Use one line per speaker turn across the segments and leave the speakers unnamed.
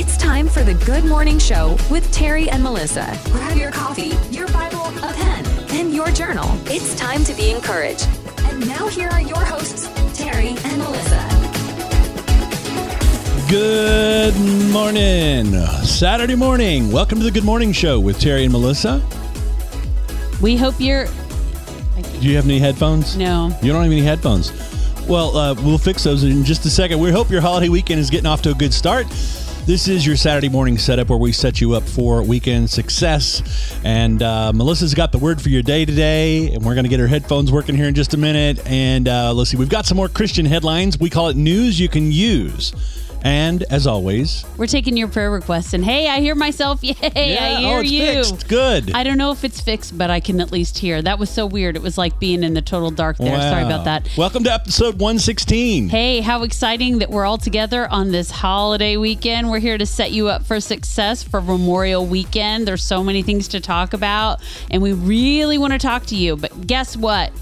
It's time for the Good Morning Show with Terry and Melissa. Grab your coffee, your Bible, a pen, and your journal. It's time to be encouraged. And now here are your hosts, Terry and Melissa.
Good morning. Saturday morning. Welcome to the Good Morning Show with Terry and Melissa.
We hope you're.
Do you have any headphones?
No.
You don't have any headphones. Well, uh, we'll fix those in just a second. We hope your holiday weekend is getting off to a good start. This is your Saturday morning setup where we set you up for weekend success. And uh, Melissa's got the word for your day today, and we're going to get her headphones working here in just a minute. And uh, let's see, we've got some more Christian headlines. We call it news you can use. And as always,
We're taking your prayer requests, and hey, I hear myself. Yay, I hear
oh, it's
you.
fixed. Good.
I don't know if it's fixed, but I can at least hear. That was so weird. It was like being in the total dark there. Sorry about that.
Welcome to episode 116.
Hey, how exciting that we're all together on this holiday weekend. We're here to set you up for success for Memorial Weekend. There's so many things to talk about, and we really want to talk to you. But guess what?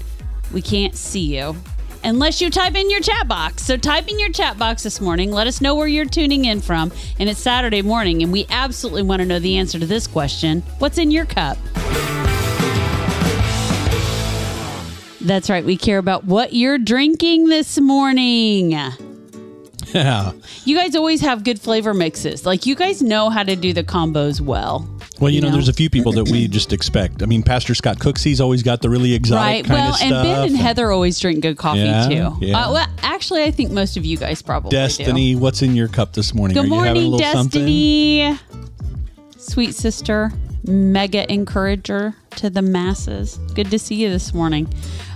We can't see you unless you type in your chat box. So type in your chat box this morning. Let us know where you're tuning in from. And it's Saturday morning, and we absolutely want to know the answer to this question What's in your cup? That's right. We care about what you're drinking this morning.
Yeah.
You guys always have good flavor mixes. Like you guys know how to do the combos well.
Well, you know,
know?
there's a few people that we just expect. I mean, Pastor Scott Cooks, he's always got the really exotic
Right.
kind
Well,
of
and. Ben and Heather always drink good coffee
Yeah,
too.
yeah.
Uh, well, actually, I think most of you guys probably
Destiny, what's in your cup this morning?
do.
Are
Good
you having a
morning,
little something?
Destiny. Sweet sister, mega encourager to the masses. Good to see you this morning.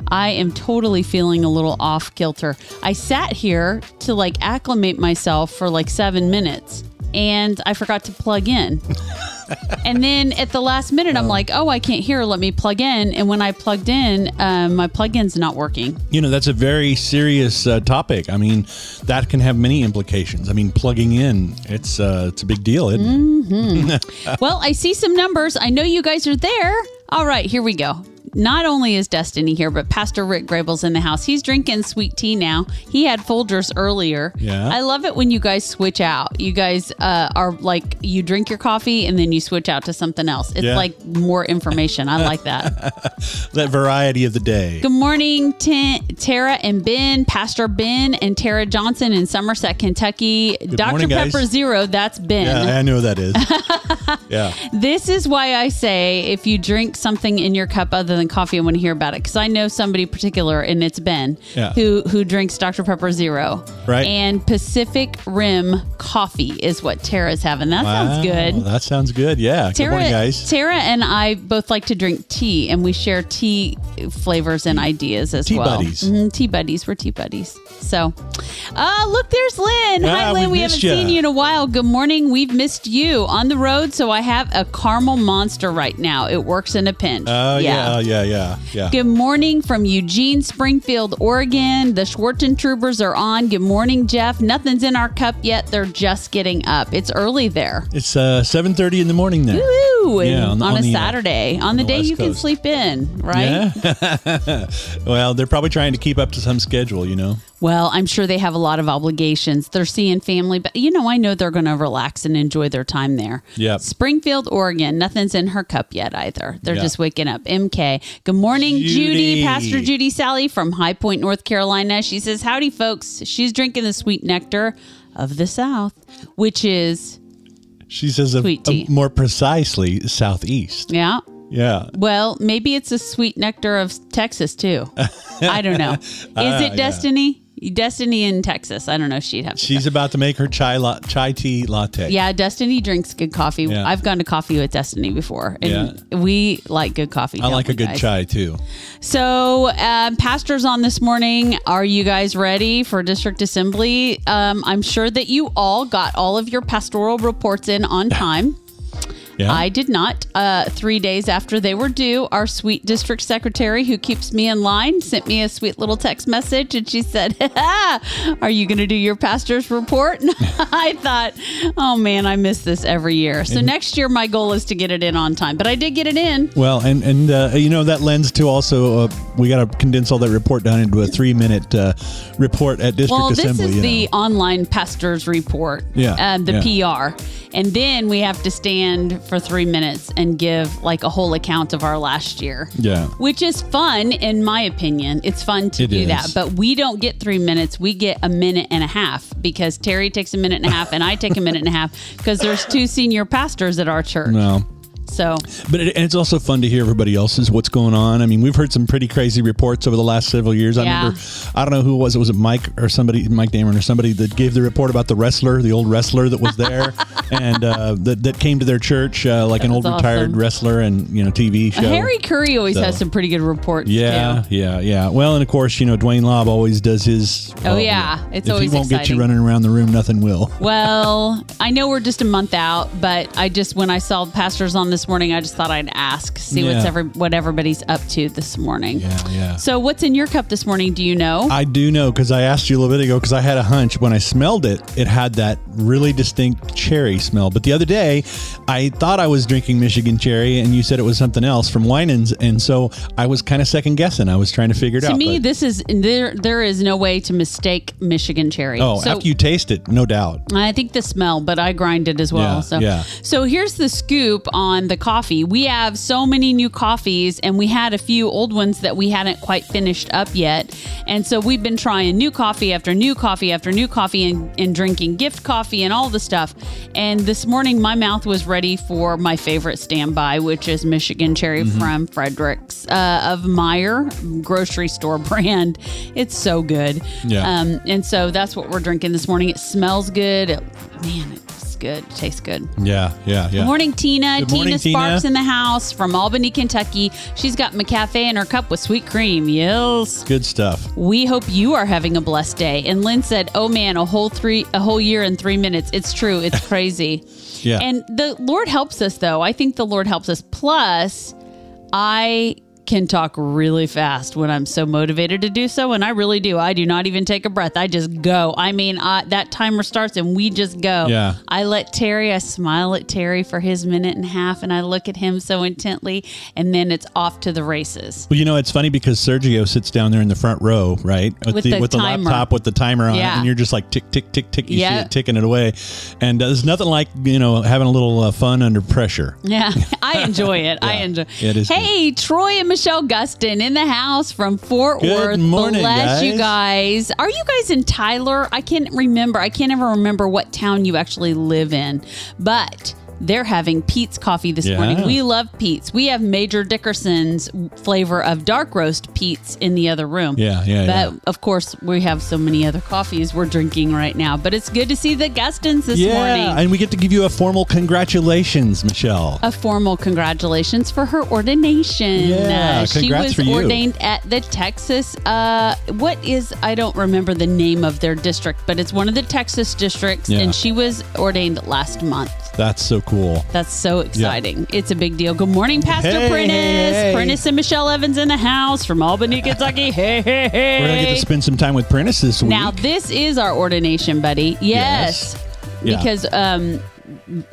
I am totally feeling a little off kilter. I sat here to like acclimate myself for like seven minutes and I forgot to plug in. and then at the last minute, I'm like, oh, I can't hear. Let me plug in. And when I plugged in, um, my plug-in's not working.
You know, that's a very serious uh, topic. I mean, that can have many implications. I mean, plugging in, it's uh, it's a big deal, isn't
Mm-hmm.
it?
well, I see some numbers. I know you guys are there. All right, here we go. Not only is Destiny here, but Pastor Rick Grable's in the house. He's drinking sweet tea now. He had Folgers earlier.
Yeah.
I love it when you guys switch out. You guys uh, are like, you drink your coffee and then you switch out to something else. It's
Yeah.
like more information. I like that.
That variety of the day.
Good morning, T- Tara and Ben, Pastor Ben and Tara Johnson in Somerset, Kentucky. Dr.
morning, guys.
Pepper Zero, that's Ben.
Yeah, I know that is. yeah.
This is why I say if you drink something in your cup other than coffee, I want to hear about it because I know somebody particular, and it's Ben,
Yeah.
who who drinks Dr Pepper Zero,
Right.
And Pacific Rim coffee is what Tara's having. That sounds good.
That sounds good. Yeah. Good
Tara,
morning, guys.
Tara and I both like to drink tea, and we share tea flavors and ideas as
Tea
well.
Tea buddies.
Mhm, tea buddies. We're tea buddies. So, uh, look, there's Lynn. Hi, Lynn.
we
We haven't
ya.
seen you in a while. Good morning. We've missed you on the road, so I have a caramel monster right now. It works in a pinch.
Oh, yeah. yeah, yeah, yeah. Yeah, yeah.
Good morning from Eugene, Springfield, Oregon. The Schwarten Troopers are on. Good morning, Jeff. Nothing's in our cup yet. They're just getting up. It's early there.
It's uh, 7.30 in the morning there.
Woo!
Yeah, on
on,
the- on
a
the, uh,
Saturday, on the
the
day
West
you can sleep in, right?
Yeah. well, they're probably trying to keep up to some schedule, you know.
Well, I'm sure they have a lot of obligations. They're seeing family, but you know, I know they're going to relax and enjoy their time there.
Yep.
Springfield, Oregon. Nothing's in her cup yet either. They're
Yeah.
just waking up. MK. Good morning, Judy.
Judy.
Pastor Judy Sally from High Point, North Carolina. She says, Howdy, folks. She's drinking the sweet nectar of the South, which is,
She says, a,
Sweet
a- more precisely, southeast.
yeah.
Yeah.
Well, maybe it's a sweet nectar of Texas too. I don't know. Is
Ah,
it
yeah.
Destiny? In Texas. I don't know. if She'd have. To
She's about to make her chai la- chai tea latte.
Yeah, Destiny drinks good coffee.
Yeah.
I've gone to coffee with Destiny before, and we like good coffee.
I like a good
guys?
chai too.
So, um, pastors on this morning, are you guys ready for district assembly? Um, I'm sure that you all got all of your pastoral reports in on time.
Yeah.
I did not. Uh, three days after they were due, our sweet district secretary, who keeps me in line, sent me a sweet little text message, and she said, "Are you going to do your pastor's report?" And I thought, "Oh man, I miss this every year." So next year, my goal is to get it in on time, but I did get it in.
Well, and and uh, you know that lends to also uh, we got to condense all that report down into a three minute uh, report at district
Well,
assembly.
this is the
know.
online pastor's report.
Yeah,
the
yeah.
PR. And then we have to stand for three minutes and give like a whole account of our last year.
Yeah.
Which is fun, in my opinion. It's fun to
It
do
is.
that. But we don't get three minutes. We get a minute and a half because Terry takes a minute and a half and I take a minute and a half because there's two senior pastors at our church.
Well,
So
but it, and it's also fun to hear everybody else's what's going on. I mean, we've heard some pretty crazy reports over the last several years. I
Yeah.
remember, I don't know who it was. It was it Mike or somebody, Mike Damon or somebody that gave the report about the wrestler, the old wrestler that was there, and uh, that that came to their church, uh, like an old
was
retired wrestler and you know TV show.
Harry Curry always
So-
has some pretty good reports.
Yeah,
Too.
yeah, yeah. Well, and of course, you know, Dwayne Lobb always does his.
Oh,
well,
yeah. It's
if
always
he won't get you running around the room, nothing will.
Well, I know we're just a month out, but I just when I saw pastors on this morning, I just thought I'd ask, see what's every what everybody's up to this morning.
Yeah, yeah.
So, what's in your cup this morning? Do you know?
I do know because I asked you a little bit ago because I had a hunch when I smelled it, it had that really distinct cherry smell. But the other day, I thought I was drinking Michigan cherry, and you said it was something else from Winans, and so I was kind of second guessing. I was trying to figure it
to
out.
To me,
but-
this is there. There is no way to mistake Michigan cherry.
oh,
So-
after you taste it, no doubt.
I think the smell, but I grind it as well.
Yeah,
so,
yeah.
so here's the scoop on the coffee. We have so many new coffees, and we had a few old ones that we hadn't quite finished up yet. And so we've been trying new coffee after new coffee after new coffee, and, and drinking gift coffee and all the stuff. And this morning, my mouth was ready for my favorite standby, which is Michigan Cherry
Mm-hmm.
from Frederik's uh, of Meijer grocery store brand. It's so good.
Yeah.
Um, and so that's what we're drinking this morning. It smells good. It- man, it's good. It tastes good.
Yeah, yeah, yeah.
Good morning, Tina.
Good
Tina
morning, Tina.
Sparks in the house from Albany, Kentucky. She's got McCafe in her cup with sweet cream. Yes.
Good stuff.
We hope you are having a blessed day. And Lynn said, "Oh man, a whole three, a whole year in three minutes. It's true. It's crazy."
Yeah.
And the Lord helps us, though. I think the Lord helps us. Plus, I can talk really fast when I'm so motivated to do so, and I really do. I do not even take a breath. I just go. I mean, I, that timer starts and we just go.
Yeah.
I let Terry. I smile at Terry for his minute and a half, and I look at him so intently, and then it's off to the races.
Well, you know, it's funny because Sergio sits down there in the front row, right,
With the
with the laptop with the timer on, it,
Yeah.
and you're just like tick, tick, tick, tick. You see
Yeah.
it ticking it away, and uh, there's nothing like you know having a little uh, fun under pressure.
Yeah, I enjoy it. I enjoy.
it is
Hey, Troy and Michelle Gustin in the house from Fort
Good
Worth.
morning,
Bless you
guys.
guys. Are you guys in Tyler? I can't remember. I can't ever remember what town you actually live in, but. They're having Peet's coffee this
Yeah.
morning. We love Peet's. We have Major Dickason's flavor of dark roast Peet's in the other room.
Yeah, yeah,
But
yeah.
of course, we have so many other coffees we're drinking right now. But it's good to see the Gustins this
yeah,
morning.
and we get to give you a formal congratulations, Michelle.
a formal congratulations for her ordination.
Yeah,
Uh, she was
for you.
ordained at the Texas. Uh, what is I don't remember the name of their district, but it's one of the Texas districts,
Yeah.
and she was ordained last month.
That's so cool.
That's so exciting. It's a big deal. Good morning, Pastor
Hey,
Prentice.
hey, hey.
Prentice and Michelle Evans in the house from Albany, Kentucky. Hey, hey, hey.
We're gonna get to spend some time with Prentice this week.
Now this is our ordination, buddy. Yes,
Yeah.
because um,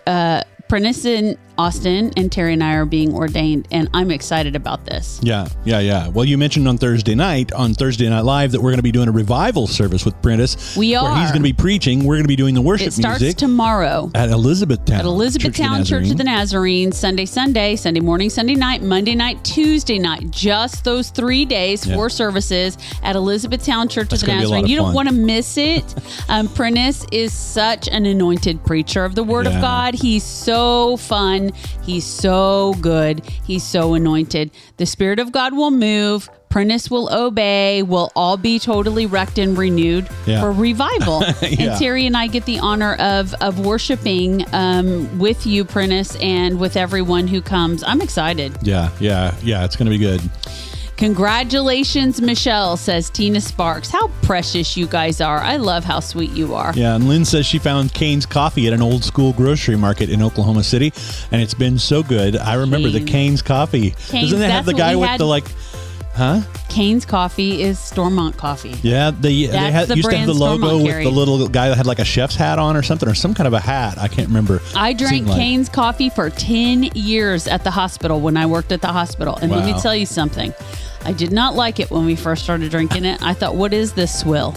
uh, Prentice and Austin and Terry and I are being ordained, and I'm excited about this.
Yeah, yeah, yeah. Well, you mentioned on Thursday night, on Thursday Night Live, that we're going to be doing a revival service with Prentice.
We
Where he's going to be preaching. We're going to be doing the worship
It starts
music
tomorrow.
at Elizabethtown.
At Elizabethtown Church of the Nazarene, Sunday, Sunday, Sunday morning, Sunday night, Monday night, Tuesday night. Just those three days,
Yeah.
four services at Elizabethtown Church
That's
of the
gonna be a lot
Nazarene.
of
You don't want to miss it. Um, Prentice is such an anointed preacher of the Word
Yeah.
of God. He's so fun. He's so good. He's so anointed. The Spirit of God will move. Prentice will obey. We'll all be totally wrecked and renewed
Yeah.
for revival.
Yeah.
And Terry and I get the honor of of worshiping um, with you, Prentice, and with everyone who comes. I'm excited.
Yeah, yeah, yeah. It's going to be good.
Congratulations, Michelle, says Tina Sparks. How precious you guys are. I love how sweet you are.
Yeah, and Lynn says she found Cain's coffee at an old school grocery market in Oklahoma City, and it's been so good. I remember the. Cain's coffee.
Cain's,
Doesn't it have the guy with
had-
the like? Huh?
Cain's coffee is Stormont coffee.
Yeah, they, they had,
the
used to have the logo
Stormont
with the little guy that had like a chef's hat on or something, or some kind of a hat. I can't remember.
I drank
Seemed like-
Cain's coffee for 10 years at the hospital when I worked at the hospital. And let me
Wow.
tell you something. I did not like it when we first started drinking it. I thought, what is this swill?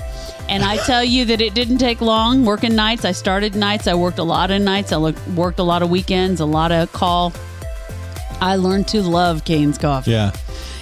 And I tell you that it didn't take long working nights. I started nights. I worked a lot of nights. I look, worked a lot of weekends, a lot of call. I learned to love Cain's coffee.
Yeah.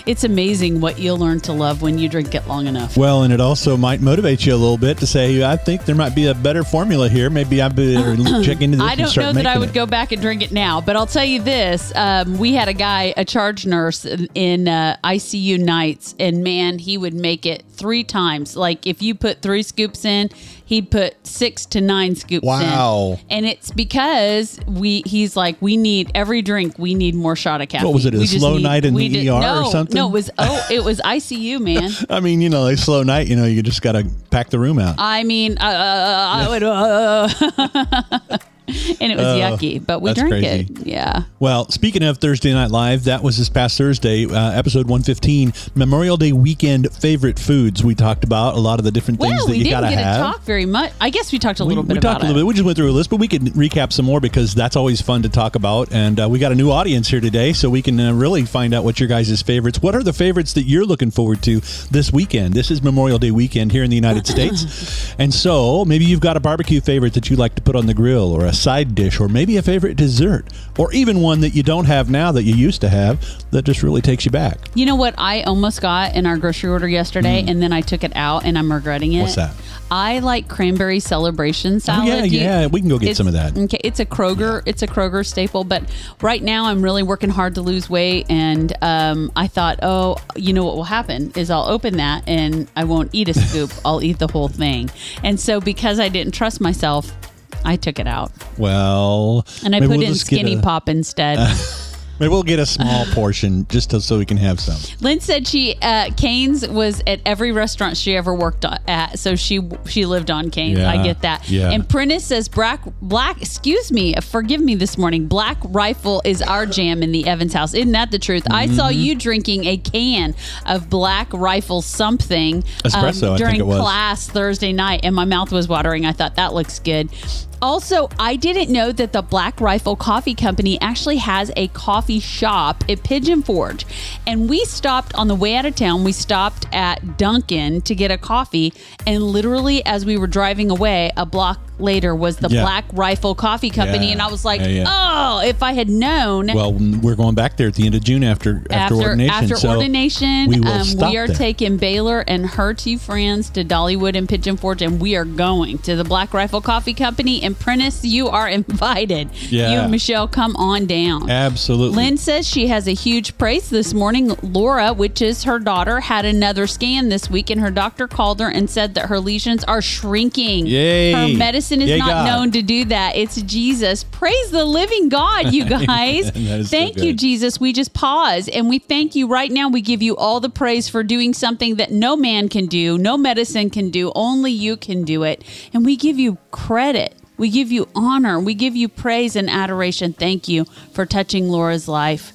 It's amazing what you'll learn to love when you drink it long enough.
Well, and it also might motivate you a little bit to say, I think there might be a better formula here. Maybe I better check into this
I don't know that I would
it.
go back and drink it now, but I'll tell you this: um, we had a guy, a charge nurse in, in uh, ICU nights, and man, he would make it three times. Like if you put three scoops in, he'd put six to nine scoops
Wow.
in. And it's because we he's like, we need every drink, we need more shot of caffeine.
What was it, a
We
slow night in the ER or something?
No, it was oh, it was ICU, man.
I mean, you know, a slow night, you know, you just got to pack the room out.
I mean, uh, I would. Uh, and it was
Oh,
yucky, but we drank
crazy.
it. Yeah.
Well, speaking of Thursday Night Live, that was this past Thursday, uh, episode 115, Memorial Day weekend favorite foods. We talked about a lot of the different things
Well,
that
we
you
didn't
got to
get
have.
to talk very much. I guess we talked a
we,
little bit
we talked a
it.
little bit. We just went through a list, but we could recap some more because that's always fun to talk about. And uh, we got a new audience here today, so we can uh, really find out what your guys' favorites. What are the favorites that you're looking forward to this weekend? This is Memorial Day weekend here in the United States, and so maybe you've got a barbecue favorite that you like to put on the grill, or a side dish, or maybe a favorite dessert, or even one that you don't have now that you used to have that just really takes you back.
You know what I almost got in our grocery order yesterday, and then I took it out, and I'm regretting it.
Mm. What's that?
I like cranberry celebration salad.
yeah,
you-
yeah, we can go get some of that.
Okay, it's a Kroger, it's a Kroger staple. But right now, I'm really working hard to lose weight, and um, I thought, oh, you know what will happen is I'll open that and I won't eat a scoop. I'll eat the whole thing. And so because I didn't trust myself, I took it out
Well,
and I put
we'll
in Skinny
a-
Pop instead.
Maybe we'll get a small portion just to, so we can have some.
Lynn said she uh, Cains was at every restaurant she ever worked on- at, so she she lived on Cains.
Yeah,
I get that.
yeah.
And Prentice says black black. Excuse me, forgive me this morning. Black Rifle is our jam in the Evans house. Isn't that the truth? I saw
Mm-hmm.
you drinking a can of Black Rifle something um,
Espresso, think
during class Thursday night, and my mouth was watering. I thought that looks good. Also, I didn't know that the Black Rifle Coffee Company actually has a coffee shop at Pigeon Forge. And we stopped on the way out of town, we stopped at Dunkin' to get a coffee. And literally, as we were driving away, a block later was the
Yeah.
Black Rifle Coffee Company.
Yeah.
And I was like,
Yeah,
oh, if I had known.
Well, we're going back there at the end of June after after, ordination.
after
so
ordination,
we will
um,
stop
we are
there.
taking Baylor and her two friends to Dollywood and Pigeon Forge, and we are going to the Black Rifle Coffee Company. And Prentice, you are invited.
Yeah.
You and Michelle, come on down.
Absolutely.
Lynn says she has a huge praise this morning. Laura, which is her daughter, had another scan this week, and her doctor called her and said that her lesions are shrinking.
Yay.
Her medicine is
Yay,
not
God.
known to do that. It's Jesus. Praise the living God, you guys.
That is so
Thank you. Jesus. We just pause and we thank you right now. We give you all the praise for doing something that no man can do, no medicine can do, only you can do it. And we give you credit. We give you honor. We give you praise and adoration. Thank you for touching Laura's life.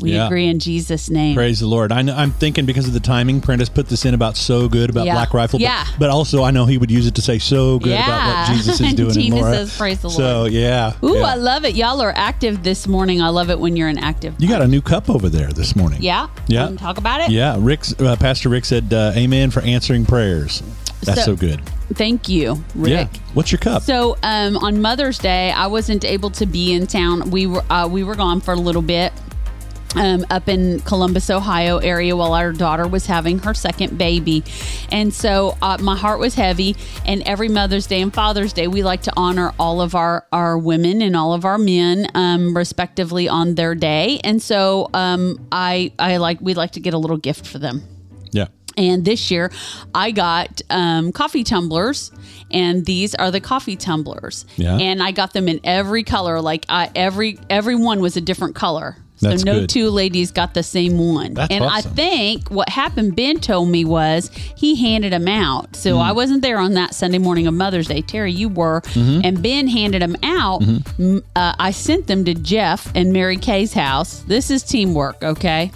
We
Yeah.
agree in Jesus' name.
Praise the Lord. I know, I'm thinking because of the timing, Prentice put this in about so good about
Yeah.
Black Rifle. but-
Yeah.
But, also, I know he would use it to say so good about
Yeah.
what Jesus is doing Laura.
says, "Praise the Lord.
So, yeah.
Ooh,
yeah.
I love it. Y'all are active this morning. I love it when you're an active.
You got a new cup over there this morning.
yeah?
Yeah.
Talk about it?
Yeah. Rick's, uh, Pastor Rick said, uh, Amen for answering prayers. That's so,
So-
good.
Thank you, Rick.
Yeah. What's your cup?
So um, on Mother's Day, I wasn't able to be in town. We were uh, we were gone for a little bit. Um, up in Columbus, Ohio area, while our daughter was having her second baby, and so uh, my heart was heavy. And every Mother's Day and Father's Day, we like to honor all of our our women and all of our men, um, respectively, on their day. And so um, I I like we like to get a little gift for them.
yeah.
And this year, I got um, coffee tumblers, and these are the coffee tumblers.
Yeah.
And I got them in every color. Like I, every every one was a different color.
That's
so no
good.
two ladies got the same one.
That's
and
awesome.
I think what happened, Ben told me was he handed them out. So
Hmm.
I wasn't there on that Sunday morning of Mother's Day. Terry, you were.
Mm-hmm.
And Ben handed them out. M- Uh, I sent them to Jeff and Mary Kay's house. This is teamwork, okay?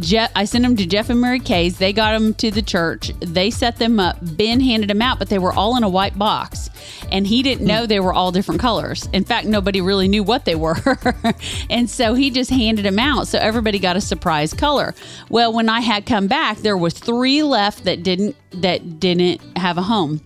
Jeff, I sent them to Jeff and Mary Kay's. They got them to the church. They set them up. Ben handed them out, but they were all in a white box, and he didn't hmm. know they were all different colors. In fact, nobody really knew what they were, and so he just handed them out. So everybody got a surprise color. Well, when I had come back, there was three left that didn't that didn't have a home.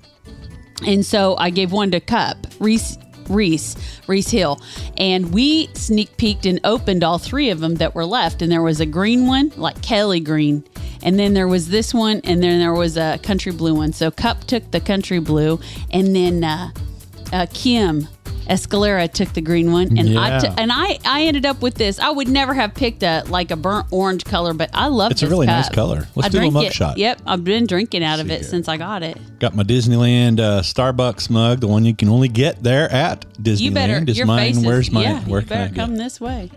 And so I gave one to Cup, Reese, Reese, Reese Hill. And we sneak peeked and opened all three of them that were left. And there was a green one, like Kelly green. And then there was this one, and then there was a country blue one. So Cup took the country blue, and then uh, uh, Kim Escalera took the green one, and I
Yeah.
t- and I I ended up with this. I would never have picked a like a burnt orange color, but I love it.
It's a really nice color. Let's
I
do a mug
it.
shot.
Yep, I've been drinking out of it
here.
since I got it.
Got my Disneyland uh, Starbucks mug, the one you can only get there at Disneyland.
You better.
is
your
mine.
face is,
Where's mine?
Yeah,
Where
you
I
better come this way.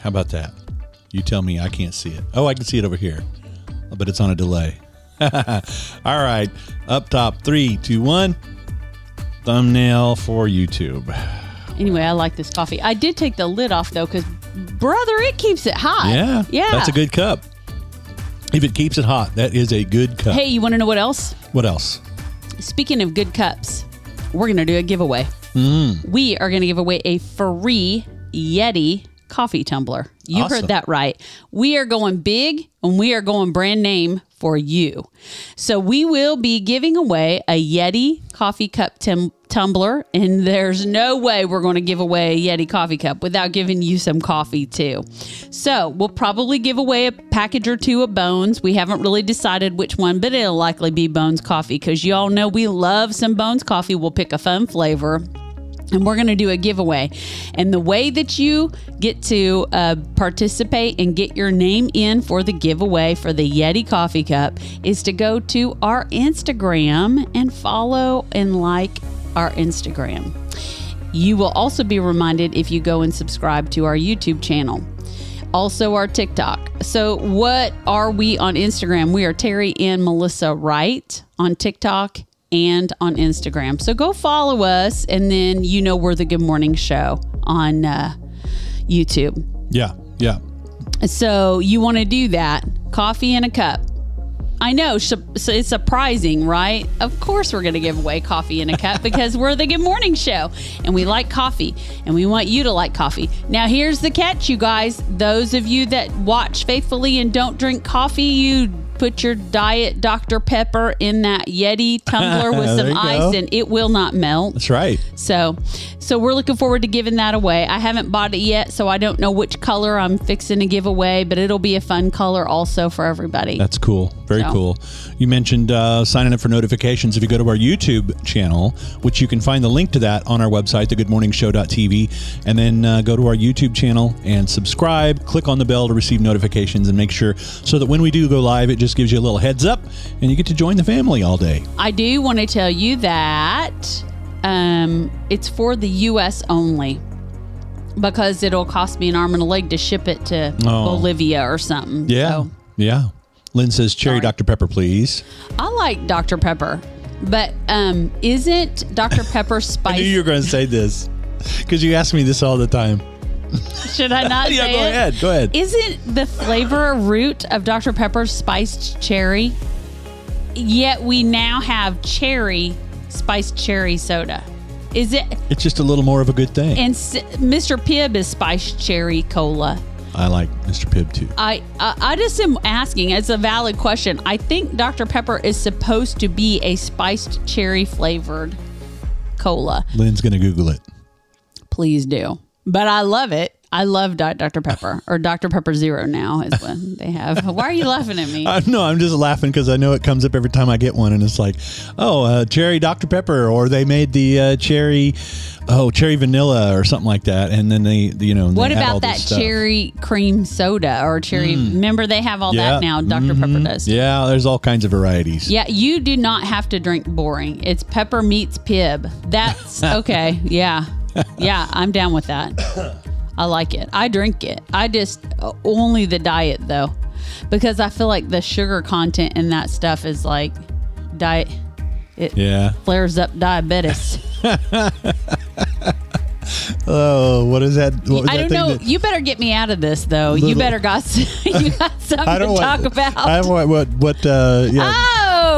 How about that? You tell me. I can't see it. Oh, I can see it over here, but it's on a delay. All right, up top, three, two, one. Thumbnail for YouTube.
Anyway, I like this coffee. I did take the lid off though, because brother, it keeps it hot.
Yeah,
yeah.
That's a good cup. If it keeps it hot, that is a good cup.
Hey, you want to know what else?
What else?
Speaking of good cups, we're gonna do a giveaway.
Mm.
We are gonna give away a free Yeti coffee tumbler. You
Awesome.
heard that right. We are going big and we are going brand name for you. So we will be giving away a Yeti coffee cup tim- tumbler, and there's no way we're going to give away a Yeti coffee cup without giving you some coffee too. So we'll probably give away a package or two of Bones. We haven't really decided which one, but it'll likely be Bones coffee because y'all know we love some Bones coffee. We'll pick a fun flavor and we're going to do a giveaway. And the way that you get to uh, participate and get your name in for the giveaway for the Yeti Coffee Cup is to go to our Instagram and follow and like our Instagram. You will also be reminded if you go and subscribe to our YouTube channel. Also, our TikTok. So, what are we on Instagram? We are Terry and Melissa Wright on TikTok and on Instagram. So, go follow us, and then you know we're the Good Morning Show on uh, YouTube.
Yeah, yeah.
So, you want to do that. Coffee in a cup. I know it's surprising, right? Of course, we're going to give away coffee in a cup because we're the Good Morning Show and we like coffee and we want you to like coffee. Now, here's the catch, you guys. Those of you that watch faithfully and don't drink coffee, you put your diet Dr. Pepper in that Yeti tumbler with some ice
go.
and it will not melt.
That's right.
So, so we're looking forward to giving that away. I haven't bought it yet, so I don't know which color I'm fixing to give away, but it'll be a fun color also for everybody.
That's cool. Very
So.
cool. You mentioned uh, signing up for notifications. If you go to our YouTube channel, which you can find the link to that on our website, thegoodmorningshow.tv, and then uh, go to our YouTube channel and subscribe, click on the bell to receive notifications, and make sure so that when we do go live, it just gives you a little heads up and you get to join the family all day.
I do want to tell you that um, it's for the U.S. only because it'll cost me an arm and a leg to ship it to
Oh.
Bolivia or something.
Yeah.
So,
Yeah. Lynn says, Cherry
Sorry.
Dr. Pepper, please.
I like Dr. Pepper, but um, isn't Dr. Pepper
spicy?
I
knew you were going to say this because you ask me this all the time.
Should I not
yeah,
say
go
it?
ahead. Go ahead.
Isn't the flavor root of Dr. Pepper spiced cherry? Yet we now have cherry spiced cherry soda. Is it?
It's just a little more of a good thing.
And s- Mr. Pibb is spiced cherry cola.
I like Mr. Pibb too.
I, I I just am asking. It's a valid question. I think Dr. Pepper is supposed to be a spiced cherry flavored cola.
Lynn's going to Google it.
Please do. But I love it. I love Dr. Pepper or Dr. Pepper Zero now is what they have. Why are you laughing at me?
Uh, no, I'm just laughing because I know it comes up every time I get one, and it's like, oh, uh, cherry Dr Pepper, or they made the uh, cherry, oh, cherry vanilla, or something like that, and then they, you know,
What about that cherry cream soda or cherry? Remember, they have all
Yeah,
that now. Doctor Pepper
mhm.
does.
Yeah, there's all kinds of varieties.
Yeah, you do not have to drink boring. It's pepper meets pib. That's okay. Yeah. Yeah, I'm down with that. I like it. I drink it. I just only the diet though, because I feel like the sugar content in that stuff is like diet. It
Yeah.
flares up diabetes.
Oh, what is that? What was
I
that
don't
thing
know.
that-
you better get me out of this though. you better got you got something
I don't
to
want,
talk about.
I don't want what what uh yeah.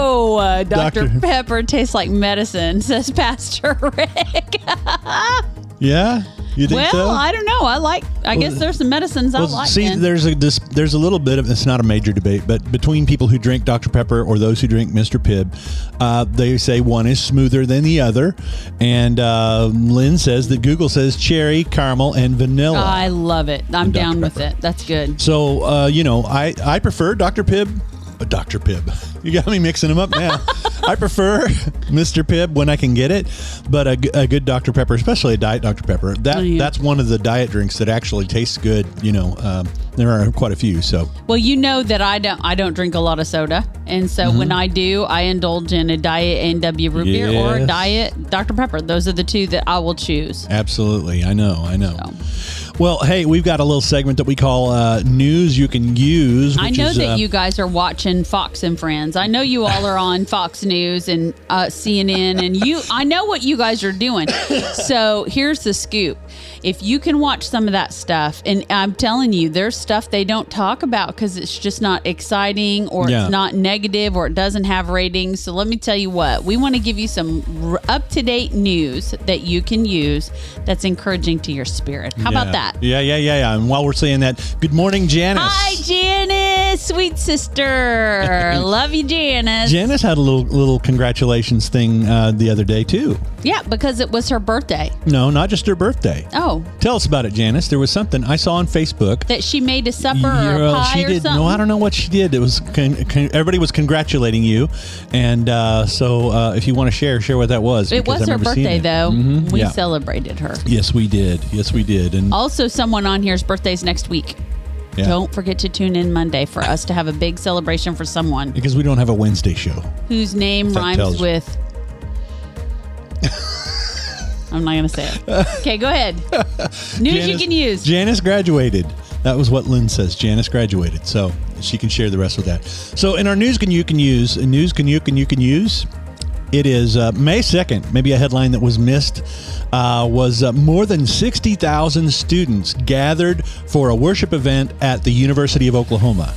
Oh, uh, Dr.
Dr.
Pepper tastes like medicine, says Pastor Rick.
yeah. You think
well,
so?
I don't know. I like. I guess there's some medicines I like.
see,
then.
there's a this, there's a little bit of it's not a major debate, but between people who drink Dr Pepper or those who drink Mr Pibb, uh, they say one is smoother than the other, and uh, Lynn says that Google says cherry, caramel, and vanilla.
I love it. I'm down with it. That's good.
so uh, you know, I I prefer Dr Pibb. Uh, Dr. Pibb. You got me mixing them up now. I prefer Mr. Pibb when I can get it, but a, a good Dr. Pepper, especially a diet Dr. Pepper, that
Oh, yeah.
that's one of the diet drinks that actually tastes good. You know, um, there are quite a few. So
Well, you know that I don't. I don't drink a lot of soda, and so when I do, I indulge in a diet A&W root beer or a diet Dr Pepper. Those are the two that I will choose.
Absolutely. I know. I know.
So.
Well, hey, we've got a little segment that we call uh, News You Can Use.
I know
is,
that
uh,
you guys are watching Fox and Friends. I know you all are on Fox News and uh, CNN, and you. I know what you guys are doing. So here's the scoop: if you can watch some of that stuff, and I'm telling you, there's stuff they don't talk about because it's just not exciting, or
Yeah.
it's not negative, or it doesn't have ratings. So let me tell you what: we want to give you some up to date news that you can use that's encouraging to your spirit. How
yeah.
about that?
Yeah, yeah, yeah, yeah. And while we're saying that, good morning, Janice.
Hi, Janice, sweet sister. Love you, Janice.
Janice had a little little congratulations thing uh, the other day too.
yeah, because it was her birthday.
No, not just her birthday.
Oh,
Tell us about it, Janice. There was something I saw on Facebook.
that she made a supper
Yeah,
or a pie
she
or
did.
something.
No, I don't know what she did. It was con- con- everybody was congratulating you, and uh, so uh, if you want to share, share what that was.
It was her birthday, though.
Mhm,
We
yeah.
celebrated her.
Yes, we did. Yes, we did. And
Also, someone on here's birthday's next week.
yeah.
Don't forget to tune in Monday for us to have a big celebration for someone
because we don't have a Wednesday show.
whose name rhymes with. I'm not going to say it. Okay, go ahead. News you can use.
Janice graduated. That was what Lynn says. Janice graduated, so she can share the rest with that. So in our news, can you can use news can you can you can use. It is uh, May second. Maybe a headline that was missed uh, was uh, more than sixty thousand students gathered for a worship event at the University of Oklahoma.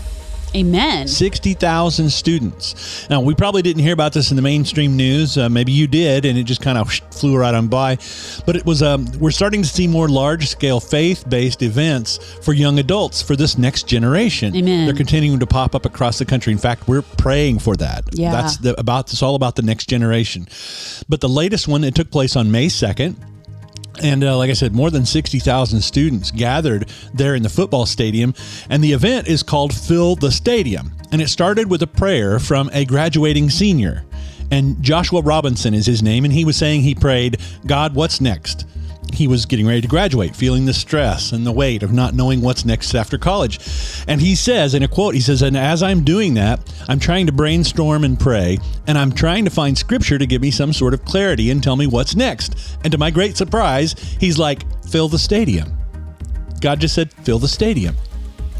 Amen.
60,000 students. Now, we probably didn't hear about this in the mainstream news. Uh, maybe you did, and it just kind of flew right on by. But it was, um, we're starting to see more large scale faith based events for young adults for this next generation.
Amen.
They're continuing to pop up across the country. In fact, we're praying for that.
Yeah.
That's the, about, it's all about the next generation. But the latest one, it took place on May 2nd. And uh, like I said, more than 60,000 students gathered there in the football stadium. And the event is called Fill the Stadium. And it started with a prayer from a graduating senior. And Joshua Robinson is his name. And he was saying he prayed, God, what's next? He was getting ready to graduate, feeling the stress and the weight of not knowing what's next after college. And he says, in a quote, he says, And as I'm doing that, I'm trying to brainstorm and pray, and I'm trying to find scripture to give me some sort of clarity and tell me what's next. And to my great surprise, he's like, Fill the stadium. God just said, Fill the stadium.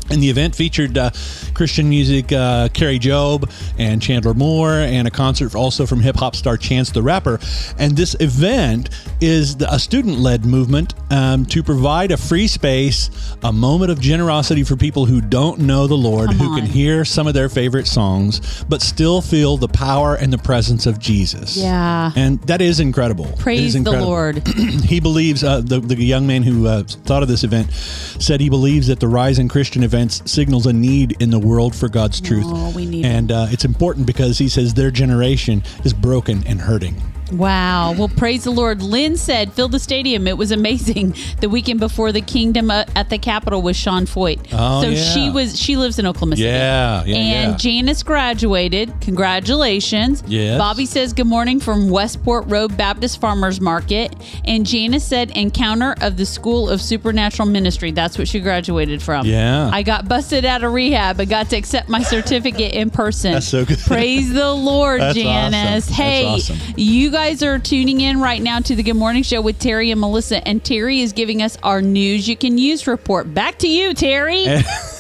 And the event featured uh, Christian music, uh, Kari Jobe and Chandler Moore, and a concert also from hip hop star Chance the Rapper. And this event is the, a student led movement um, to provide a free space, a moment of generosity for people who don't know the Lord,
Come
who can hear some of their favorite songs, but still feel the power and the presence of Jesus.
Yeah.
And that is incredible.
Praise the
incredible
Lord.
he believes uh, the, the young man who uh, thought of this event said he believes that the rise in christian events signals a need in the world for god's truth.
Oh, we need
and uh, it's important because he says their generation is broken and hurting
Wow. Well, praise the Lord. Lynn said, fill the stadium. It was amazing. The weekend before the kingdom uh, at the Capitol was Sean Feucht.
Oh,
so
yeah.
she was, she lives in Oklahoma City.
Yeah, yeah,
And
yeah.
Janice graduated. Congratulations.
Yes.
Bobby says, good morning from Westport Road Baptist Farmers Market. And Janice said, encounter of the School of Supernatural Ministry. That's what she graduated from.
Yeah.
I got busted out of rehab and got to accept my certificate in person.
That's so good.
Praise the Lord,
That's awesome.
Janice.
That's
Hey,
awesome.
you guys are tuning in right now to the Good Morning Show with Terry and Melissa, and Terry is giving us our news you can use report. Back to you, Terry.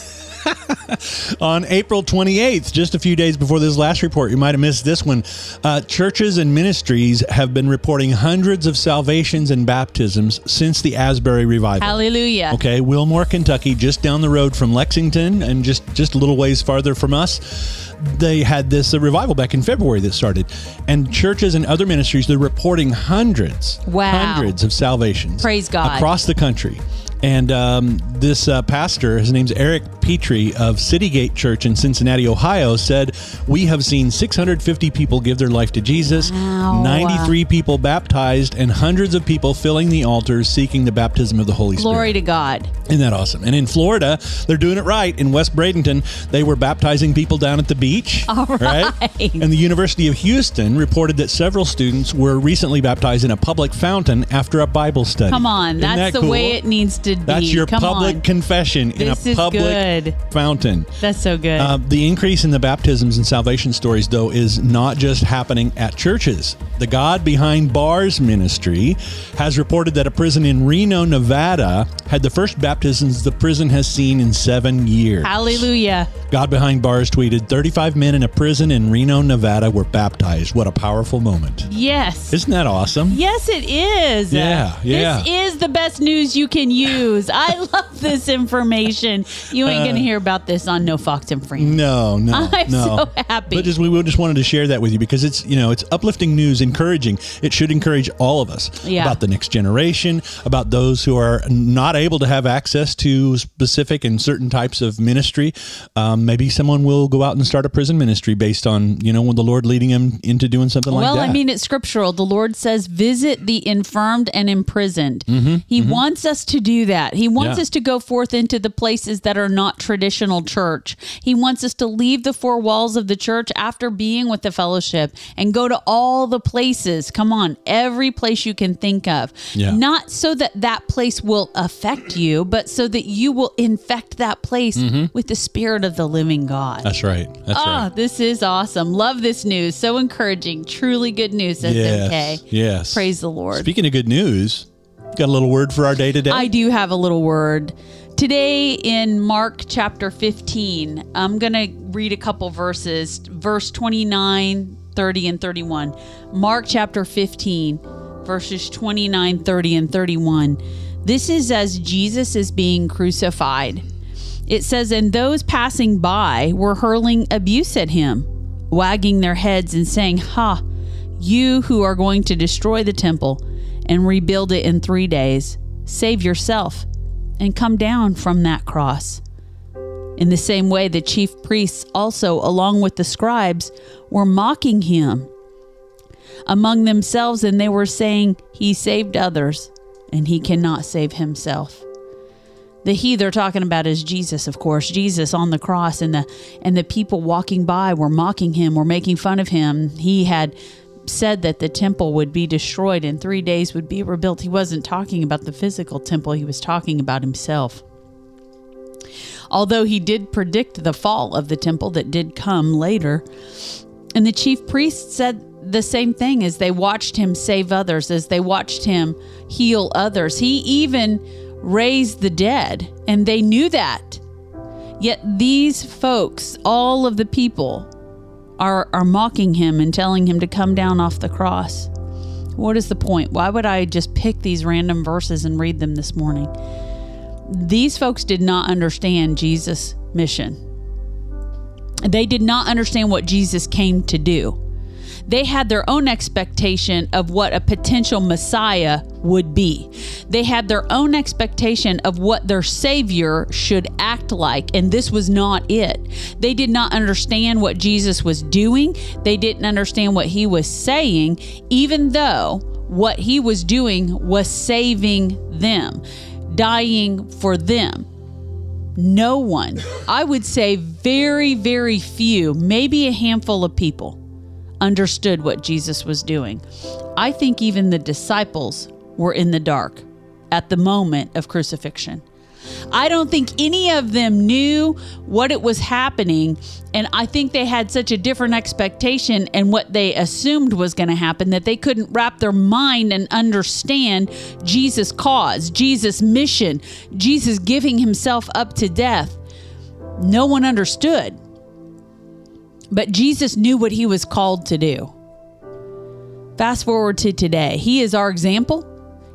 On April 28th, just a few days before this last report, you might have missed this one. Uh, churches and ministries have been reporting hundreds of salvations and baptisms since the Asbury revival.
Hallelujah.
Okay, Wilmore, Kentucky, just down the road from Lexington, and just just a little ways farther from us. They had this uh, revival back in February that started, and churches and other ministries they're reporting hundreds,
Wow.
hundreds of salvations,
Praise God.
across the country. And um, this uh, pastor, his name's Eric Petrie of Citygate Church in Cincinnati, Ohio, said, We have seen 650 people give their life to Jesus,
Wow.
93 people baptized, and hundreds of people filling the altars seeking the baptism of the Holy
Glory
Spirit.
Glory to God.
Isn't that awesome? And in Florida, they're doing it right. In West Bradenton, they were baptizing people down at the beach.
All right.
And the University of Houston reported that several students were recently baptized in a public fountain after a Bible study.
Come on.
Isn't
That's
that
the
cool?
way it needs to
That's your
Come
public
on.
confession in
This
a
is
public
good.
fountain.
That's so good.
Uh, the increase in the baptisms and salvation stories, though, is not just happening at churches. The God Behind Bars ministry has reported that a prison in Reno, Nevada, had the first baptisms the prison has seen in seven years.
Hallelujah.
God Behind Bars tweeted 35 men in a prison in Reno, Nevada were baptized. What a powerful moment.
Yes.
Isn't that awesome?
Yes, it is.
Yeah, yeah.
This is the best news you can use. I love this information. You ain't going to uh, hear about this on No Fox and Friends.
No, no,
I'm
no.
so happy.
But just we just wanted to share that with you because it's you know it's uplifting news, encouraging. It should encourage all of us
Yeah.
about the next generation, about those who are not able to have access to specific and certain types of ministry. Um, maybe someone will go out and start a prison ministry based on you know when the Lord leading them into doing something like that. well.
I mean, it's scriptural. The Lord says, visit the infirmed and imprisoned. Mm-hmm, he mm-hmm. wants us to do that. He wants
Mm-hmm, Yeah.
us to go forth into the places that are not traditional church. He wants us to leave the four walls of the church after being with the fellowship and go to all the places. Come on, every place you can think of.
Yeah.
Not so that that place will affect you, but so that you will infect that place with the spirit of the living God.
Mm-hmm. that's right. That's
Ah,
right.
this is awesome. Love this news. So encouraging. Truly good news, SMK.
Yes. Yes.
Praise the Lord.
Speaking of good news, got a little word for our day today.
I do have a little word. Today in Mark chapter 15, I'm going to read a couple verses, verse 29, 30, and 31. Mark chapter 15, verses 29, 30, and 31. This is as Jesus is being crucified. It says, And those passing by were hurling abuse at him, wagging their heads and saying, Ha, you who are going to destroy the temple and rebuild it in three days, save yourself and come down from that cross. In the same way, the chief priests also, along with the scribes, were mocking him among themselves, and they were saying, He saved others, and he cannot save himself. The he they're talking about is Jesus, of course. Jesus on the cross, and the and the people walking by were mocking him, were making fun of him. He had said that the temple would be destroyed in three days would be rebuilt. He wasn't talking about the physical temple, he was talking about himself. Although he did predict the fall of the temple that did come later. And the chief priests said the same thing as they watched him save others, as they watched him heal others. He even raised the dead, and they knew that. Yet these folks, all of the people, are, are mocking him and telling him to come down off the cross. What is the point? Why would I just pick these random verses and read them this morning? These folks did not understand Jesus' mission. They did not understand what Jesus came to do. They had their own expectation of what a potential Messiah would be. They had their own expectation of what their Savior should act like, and this was not it. They did not understand what Jesus was doing, they didn't understand what he was saying, even though what he was doing was saving them, dying for them no one, I would say very, very few, maybe a handful of people, understood what Jesus was doing. I think even the disciples were in the dark at the moment of crucifixion. I don't think any of them knew what it was happening. And I think they had such a different expectation and what they assumed was going to happen that they couldn't wrap their mind and understand Jesus' cause, Jesus' mission, Jesus giving himself up to death. No one understood. But Jesus knew what he was called to do. Fast forward to today. He is our example.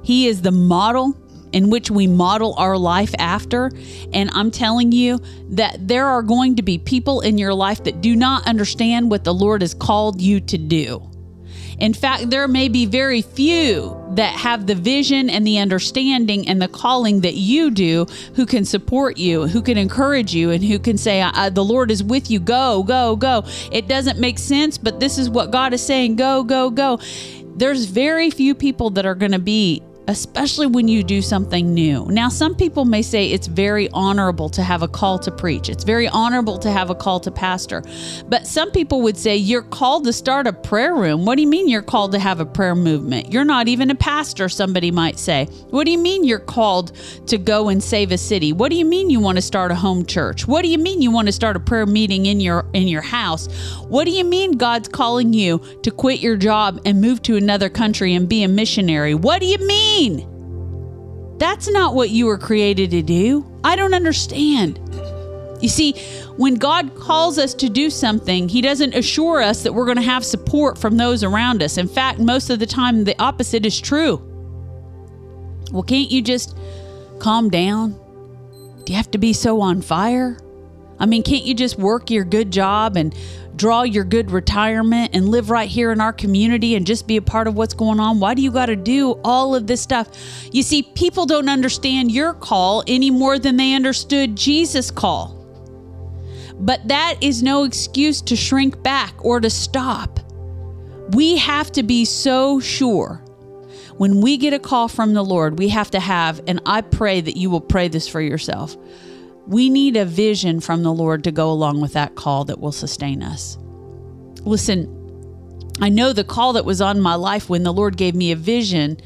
He is the model in which we model our life after. And I'm telling you that there are going to be people in your life that do not understand what the Lord has called you to do. In fact, there may be very few that have the vision and the understanding and the calling that you do who can support you, who can encourage you, and who can say, The Lord is with you. Go, go, go. It doesn't make sense, but this is what God is saying go, go, go. There's very few people that are going to be especially when you do something new. Now, some people may say it's very honorable to have a call to preach, it's very honorable to have a call to pastor. But some people would say you're called to start a prayer room. What do you mean you're called to have a prayer movement? You're not even a pastor, somebody might say. What do you mean you're called to go and save a city? What do you mean you want to start a home church? What do you mean you want to start a prayer meeting in your in your house? What do you mean God's calling you to quit your job and move to another country and be a missionary? What do you mean? Mean? That's not what you were created to do. I don't understand. You see, when God calls us to do something, He doesn't assure us that we're going to have support from those around us. In fact, most of the time, the opposite is true. Well, can't you just calm down? Do you have to be so on fire? I mean, can't you just work your good job and draw your good retirement and live right here in our community and just be a part of what's going on? Why do you got to do all of this stuff? You see, people don't understand your call any more than they understood Jesus' call. But that is no excuse to shrink back or to stop. We have to be so sure when we get a call from the Lord, we have to have, and I pray that you will pray this for yourself. We need a vision from the Lord to go along with that call that will sustain us. Listen, I know the call that was on my life when the Lord gave me a vision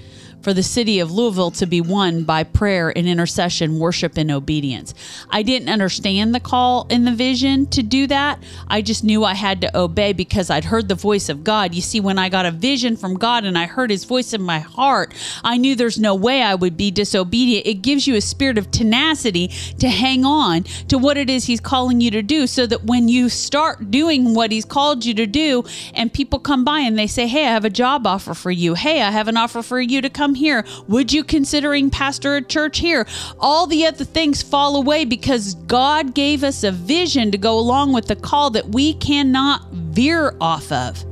for the city of Louisville to be won by prayer and intercession, worship, and obedience. I didn't understand the call in the vision to do that. I just knew I had to obey because I'd heard the voice of God. You see, when I got a vision from God and I heard his voice in my heart, I knew there's no way I would be disobedient. It gives you a spirit of tenacity to hang on to what it is he's calling you to do so that when you start doing what he's called you to do and people come by and they say, Hey, I have a job offer for you. Hey, I have an offer for you to come here? Would you considering pastor a church here? All the other things fall away because God gave us a vision to go along with the call that we cannot veer off of.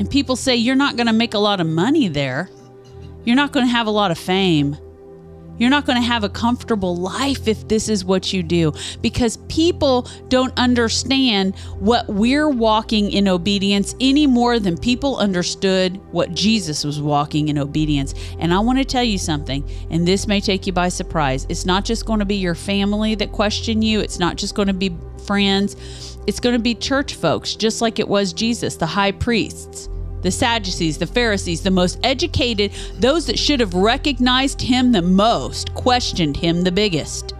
And people say you're not going to make a lot of money there. You're not going to have a lot of fame. You're not going to have a comfortable life if this is what you do because people don't understand what we're walking in obedience any more than people understood what Jesus was walking in obedience. And I want to tell you something, and this may take you by surprise. It's not just going to be your family that question you, it's not just going to be friends, it's going to be church folks, just like it was Jesus, the high priests the Sadducees, the Pharisees, the most educated, those that should have recognized him the most, questioned him the biggest.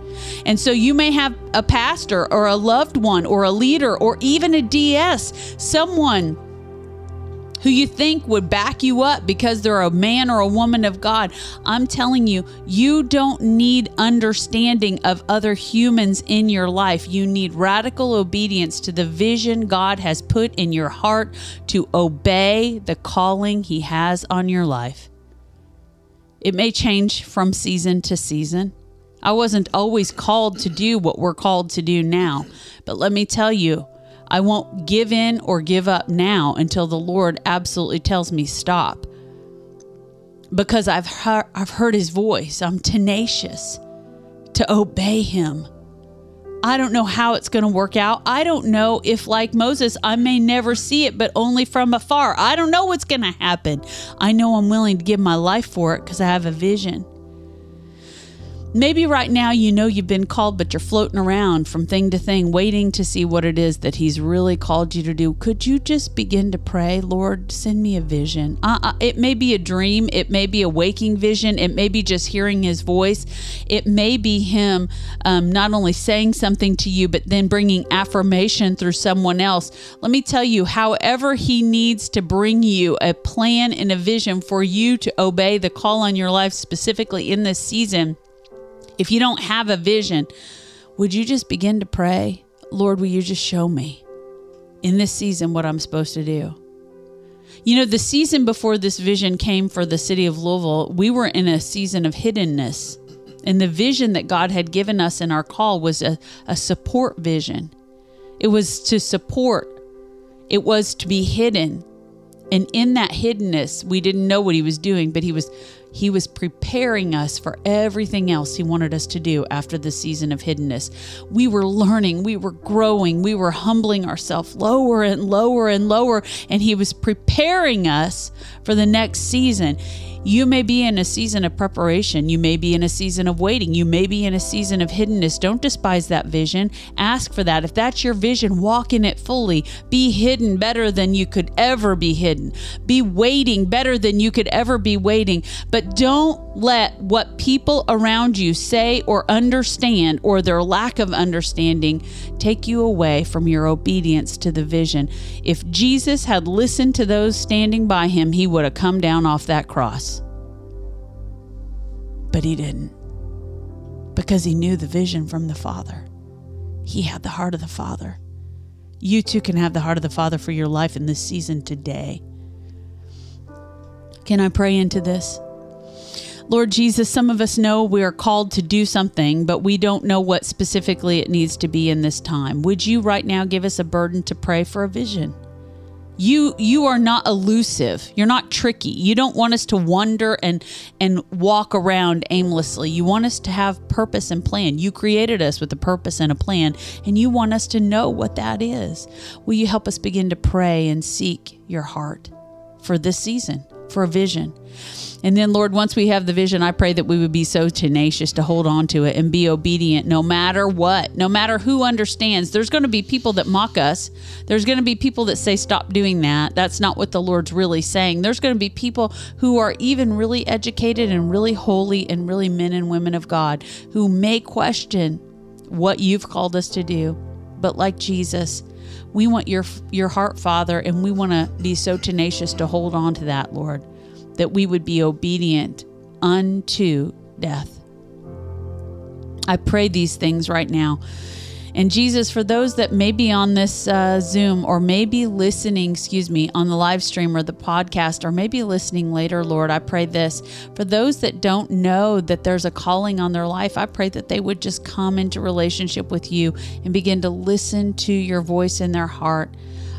And so you may have a pastor or a loved one or a leader or even a DS, someone who you think would back you up because they're a man or a woman of God. I'm telling you, you don't need understanding of other humans in your life. You need radical obedience to the vision God has put in your heart to obey the calling He has on your life. It may change from season to season. I wasn't always called to do what we're called to do now, but let me tell you, I won't give in or give up now until the Lord absolutely tells me stop. Because I've heard, I've heard his voice. I'm tenacious to obey him. I don't know how it's going to work out. I don't know if, like Moses, I may never see it, but only from afar. I don't know what's going to happen. I know I'm willing to give my life for it because I have a vision. Maybe right now you know you've been called, but you're floating around from thing to thing, waiting to see what it is that He's really called you to do. Could you just begin to pray, Lord, send me a vision? Uh, uh, it may be a dream, it may be a waking vision, it may be just hearing His voice, it may be Him um, not only saying something to you, but then bringing affirmation through someone else. Let me tell you, however, He needs to bring you a plan and a vision for you to obey the call on your life, specifically in this season if you don't have a vision, would you just begin to pray, Lord, will you just show me in this season what I'm supposed to do? You know, the season before this vision came for the city of Louisville, we were in a season of hiddenness. And the vision that God had given us in our call was a, a support vision. It was to support, it was to be hidden. And in that hiddenness, we didn't know what he was doing, but he was he was preparing us for everything else He wanted us to do after the season of hiddenness. We were learning, we were growing, we were humbling ourselves lower and lower and lower, and He was preparing us for the next season. You may be in a season of preparation. You may be in a season of waiting. You may be in a season of hiddenness. Don't despise that vision. Ask for that. If that's your vision, walk in it fully. Be hidden better than you could ever be hidden. Be waiting better than you could ever be waiting. But don't let what people around you say or understand or their lack of understanding take you away from your obedience to the vision. If Jesus had listened to those standing by him, he would have come down off that cross. But he didn't because he knew the vision from the Father. He had the heart of the Father. You too can have the heart of the Father for your life in this season today. Can I pray into this? Lord Jesus, some of us know we are called to do something, but we don't know what specifically it needs to be in this time. Would you right now give us a burden to pray for a vision? you you are not elusive. You're not tricky. You don't want us to wander and and walk around aimlessly. You want us to have purpose and plan. You created us with a purpose and a plan and you want us to know what that is. Will you help us begin to pray and seek your heart for this season for a vision and then, Lord, once we have the vision, I pray that we would be so tenacious to hold on to it and be obedient no matter what, no matter who understands. There's going to be people that mock us. There's going to be people that say, stop doing that. That's not what the Lord's really saying. There's going to be people who are even really educated and really holy and really men and women of God who may question what you've called us to do. But like Jesus, we want your your heart, Father, and we want to be so tenacious to hold on to that, Lord that we would be obedient unto death. I pray these things right now. And Jesus, for those that may be on this uh, Zoom or maybe listening, excuse me, on the live stream or the podcast, or maybe listening later, Lord, I pray this. For those that don't know that there's a calling on their life, I pray that they would just come into relationship with you and begin to listen to your voice in their heart.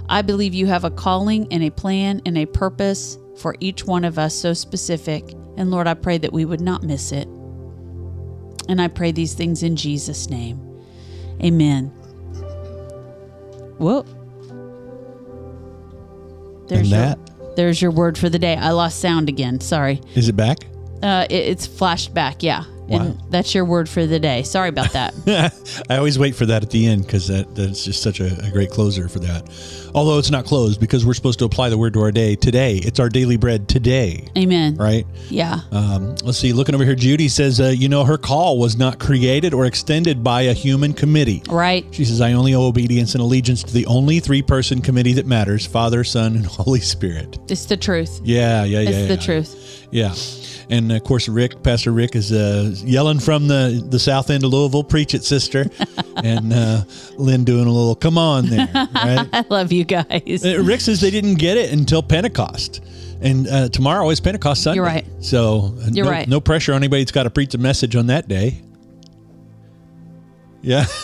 I believe you have a calling and a plan and a purpose for each one of us so specific. And Lord, I pray that we would not miss it. And I pray these things in Jesus' name. Amen. Whoa. There's
and
your, there's your word for the day. I lost sound again. Sorry.
Is it back?
Uh, it, it's flashed back. Yeah.
Wow.
And that's your word for the day. Sorry about that.
I always wait for that at the end because that, that's just such a, a, great closer for that. Although it's not closed because we're supposed to apply the word to our day today. It's our daily bread today.
Amen.
Right?
Yeah.
Um, let's see. Looking over here, Judy says, uh, you know, her call was not created or extended by a human committee.
Right.
She says, I only owe obedience and allegiance to the only three person committee that matters Father, Son, and Holy Spirit.
It's the truth.
Yeah, yeah, yeah.
It's
yeah,
the
yeah.
truth.
Yeah. And of course, Rick, Pastor Rick, is uh, yelling from the, the south end of Louisville, "Preach it, sister!" and uh, Lynn doing a little "Come on there." Right?
I love you guys.
Uh, Rick says they didn't get it until Pentecost, and uh, tomorrow is Pentecost Sunday.
You're right.
So uh,
You're
no,
right.
no pressure on anybody that's got to preach a message on that day. Yeah.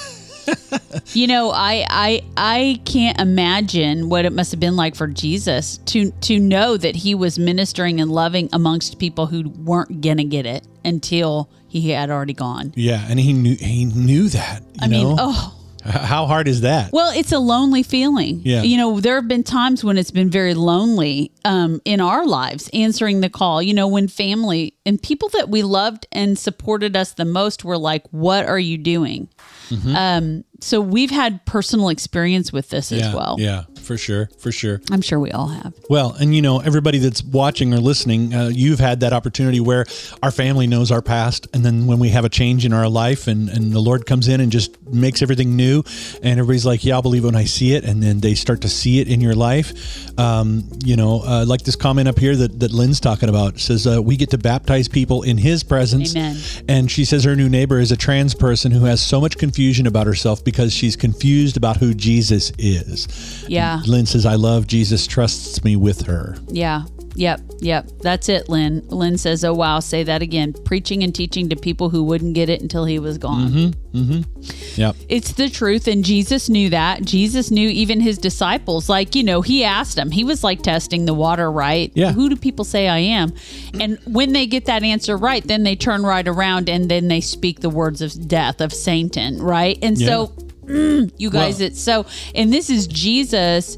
you know, I I I can't imagine what it must have been like for Jesus to to know that he was ministering and loving amongst people who weren't gonna get it until he had already gone.
Yeah, and he knew he knew that.
I
know?
mean, oh,
How hard is that?
Well, it's a lonely feeling.
Yeah.
You know, there have been times when it's been very lonely um, in our lives answering the call. You know, when family and people that we loved and supported us the most were like, What are you doing?
Mm-hmm.
Um, so we've had personal experience with this
yeah,
as well.
Yeah, for sure, for sure.
I'm sure we all have.
Well, and you know, everybody that's watching or listening, uh, you've had that opportunity where our family knows our past, and then when we have a change in our life, and, and the Lord comes in and just makes everything new, and everybody's like, "Yeah, I'll believe when I see it," and then they start to see it in your life. Um, you know, uh, like this comment up here that that Lynn's talking about says, uh, "We get to baptize people in His presence,"
Amen.
and she says her new neighbor is a trans person who has so much confusion about herself because she's confused about who Jesus is.
Yeah.
Lynn says, I love Jesus, trusts me with her.
Yeah. Yep. Yep. That's it, Lynn. Lynn says, Oh, wow. Say that again. Preaching and teaching to people who wouldn't get it until he was gone. Mm-hmm. Mm-hmm.
Yep.
It's the truth. And Jesus knew that. Jesus knew even his disciples. Like, you know, he asked them, he was like testing the water, right?
Yeah.
Who do people say I am? And when they get that answer right, then they turn right around and then they speak the words of death of Satan, right? And so, mm, you guys, it's so, and this is Jesus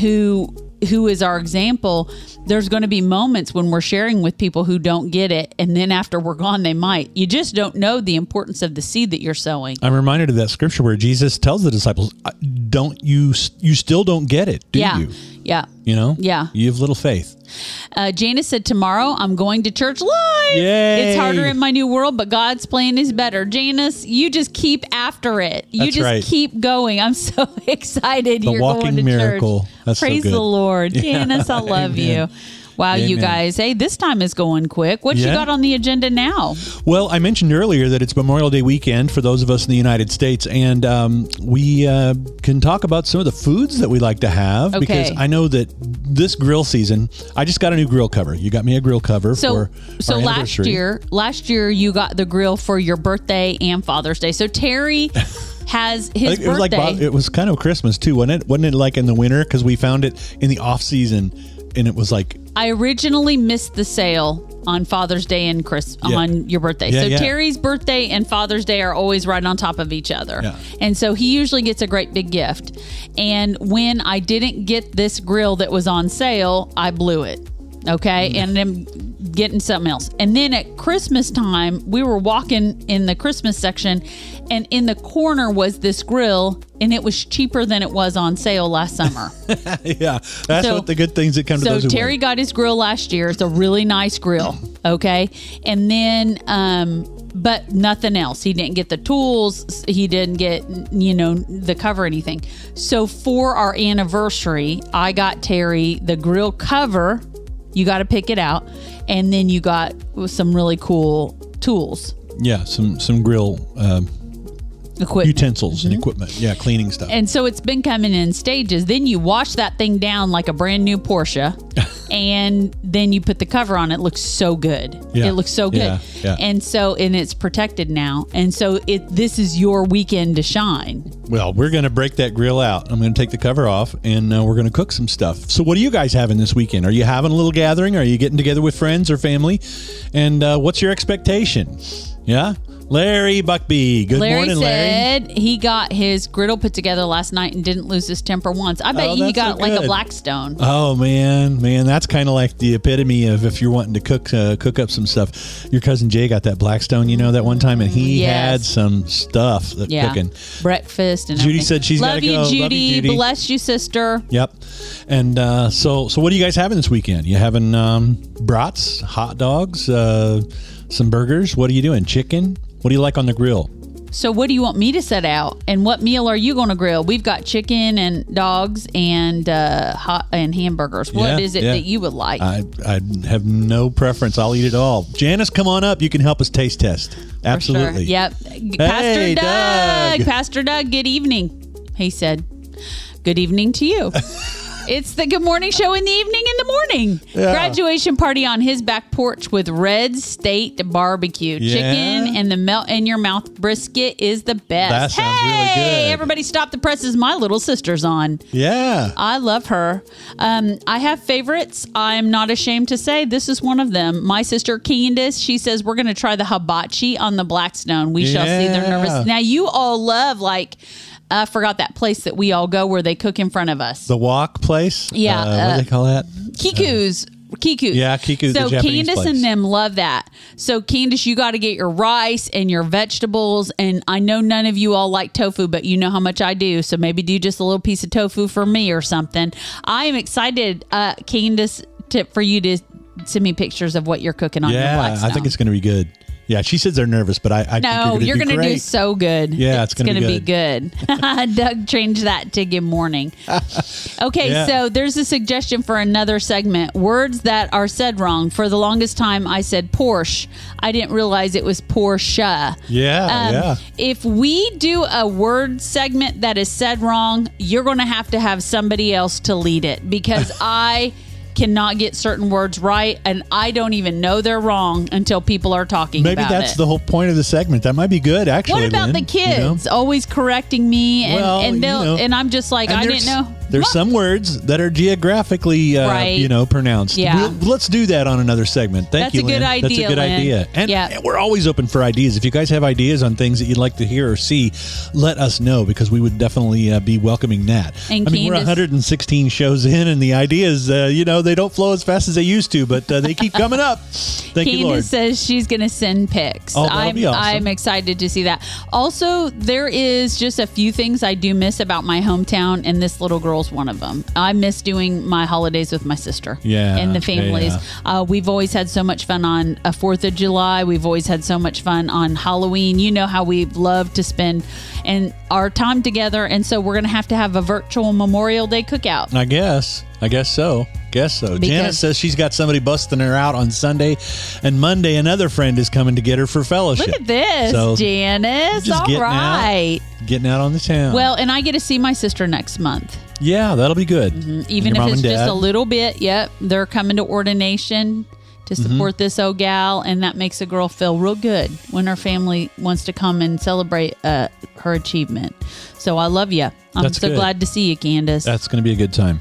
who who is our example. There's going to be moments when we're sharing with people who don't get it and then after we're gone they might. You just don't know the importance of the seed that you're sowing.
I'm reminded of that scripture where Jesus tells the disciples, "I- "Don't you? You still don't get it, do
yeah
you?
yeah
You know?
Yeah.
You have little faith.
uh, Janice said tomorrow I'm going to church live.
Yay.
It's harder in my new world, but God's plan is better. Janice, you just keep after it. You
That's
just
right.
keep going. I'm so excited.
The
you're
walking
going to
miracle.
church.
That's so
Praise
good.
the Lord, Janice. I love
Amen.
you. Wow, you guys. Hey, this time is going quick. What you got on the agenda now?
Well, I mentioned earlier that it's Memorial Day weekend for those of us in the United States, and um, we uh, can talk about some of the foods that we like to have
okay.
because I know that this grill season, I just got a new grill cover. You got me a grill cover
So,
for
so last year, last year you got the grill for your birthday and Father's Day. So Terry has his
it was like
birthday.
It was kind of Christmas too, wasn't it? Wasn't it like in the winter because we found it in the off season, and it was like
I originally missed the sale on Father's Day and Chris
Yeah.
on your birthday.
Yeah,
so
yeah.
Terry's birthday and Father's Day are always right on top of each other. And so he usually gets a great big gift. And when I didn't get this grill that was on sale, I blew it. Okay? And then getting something else. And then at Christmas time, we were walking in the Christmas section and in the corner was this grill and it was cheaper than it was on sale last summer.
yeah, that's
So-
what the good things that come to
So
those
Terry got his grill last year. It's a really nice grill. Okay. And then um but nothing else. He didn't get the tools. He didn't get you know the cover anything. So for our anniversary, I got Terry the grill cover. You got to pick it out and then you got some really cool tools,
Yeah, some some grill um,
equipment.
utensils and equipment. Yeah, cleaning stuff.
Mm-hmm. And so it's been coming in stages. Then you wash that thing down like a brand new Porsche, and then you put the cover on. It looks so good.
Yeah.
It looks so good.
Yeah, yeah.
And so and it's protected now. And so it this is your weekend to shine.
Well, we're going to break that grill out. I'm going to take the cover off and uh, we're going to cook some stuff. So, what are you guys having this weekend? Are you having a little gathering? Are you getting together with friends or family? And uh, what's your expectation? Yeah? Larry Buckby. Good
Larry
morning, Larry.
said he got his griddle put together last night and didn't lose his temper once. I bet
Oh,
you he got
so
like a. Blackstone.
Oh man, man, that's kind of like the epitome of if you're wanting to cook uh, cook up some stuff. Your cousin Jay got that Blackstone, you know, that one time, and he
Yes.
had some stuff that
yeah,
cooking.
breakfast and
Judy
everything.
said she's
love you,
go. Love you,
Judy.
Judy.
Bless you, sister.
Yep. And uh, so, so what are you guys having this weekend? You having um, brats, hot dogs, uh, some burgers? What are you doing? Chicken? What do you like on the grill?
So, what do you want me to set out? And what meal are you going to grill? We've got chicken and dogs and uh, hot and hamburgers. What
Yeah,
is it
yeah.
that you would like?
I I have no preference. I'll eat it all. Janice, come on up. You can help us taste test.
For sure.
Absolutely.
Yep. Pastor Doug.
Doug.
Pastor Doug. Good evening. He said, "Good evening to you." It's the good morning show in the evening in the morning.
Yeah.
Graduation party on his back porch with Red State barbecue.
Yeah.
Chicken and the melt in your mouth brisket is the best.
That sounds really
hey,
good.
everybody stop the presses my little sister's on.
Yeah.
I love her. Um, I have favorites. I'm not ashamed to say this is one of them. My sister Candace, she says we're going to try the hibachi on the Blackstone. We shall see. They're nervous. Now you all love like I forgot that place that we all go where they cook in front of us.
The walk place.
Yeah,
Uh, what
uh,
do they call that?
Kiku's. Kiku's.
Yeah, Kiku's,
So Candace
place.
and them love that. So Candace, you got to get your rice and your vegetables. And I know none of you all like tofu, but you know how much I do. So maybe do just a little piece of tofu for me or something. I am excited, uh, Candace, to, for you to send me pictures of what you're cooking on your
Yeah,
Blackstone.
I think it's going to be good. Yeah, she says they're nervous, but I, I
No,
you're going to do
do so good.
Yeah, it's gonna be
be good. Doug changed that to good morning. Okay,
Yeah.
so there's a suggestion for another segment. Words that are said wrong. For the longest time, I said Porsche. I didn't realize it was Porsche.
Yeah,
Um,
yeah.
If we do a word segment that is said wrong, you're going to have to have somebody else to lead it because I cannot get certain words right and I don't even know they're wrong until people are talking
Maybe that's
it.
the whole point of the segment. That might be good, actually.
What about
Lynn,
the
you know?
kids always correcting me and
Well,
and
you know.
and I'm just like I didn't know.
There's
What?
some words that are geographically, uh,
Right.
you know, pronounced.
Yeah.
We'll- let's do that on another segment. Thank
That's
you,
a good
Lynn. That's a good
Lynn.
idea. And,
Yeah.
we're always open for ideas. If you guys have ideas on things that you'd like to hear or see, let us know because we would definitely uh, be welcoming that.
And
I mean, we're 116 shows in, and the ideas, uh, you know, they don't flow as fast as they used to, but uh, they keep coming up. Thank you, Lord.
Says she's going to send pics.
Oh,
I'm,
awesome.
I'm excited to see that. Also, there is just a few things I do miss about my hometown, and this little girl's one of them. I miss doing my holidays with my sister.
Yeah,
And the families.
yeah.
Uh, we've always had so much fun on a 4th of July. We've always had so much fun on Halloween. You know how we love to spend and our time together. And so we're going to have to have a virtual Memorial Day cookout.
I guess. I guess so. Guess so.
Because-
Janice says she's got somebody busting her out on Sunday, and Monday another friend is coming to get her for fellowship.
Look at this,
So,
Janice. All
getting out. Getting out on the town.
Well, and I get to see my sister next month.
Yeah, that'll be good.
Mm-hmm. Even if it's just a little bit. Yep. They're coming to ordination to
Mm-hmm.
support this old gal. And that makes a girl feel real good when her family wants to come and celebrate uh, her achievement. So I love you. I'm
That's
so
good.
glad to see you, Candace.
That's going to be a good time.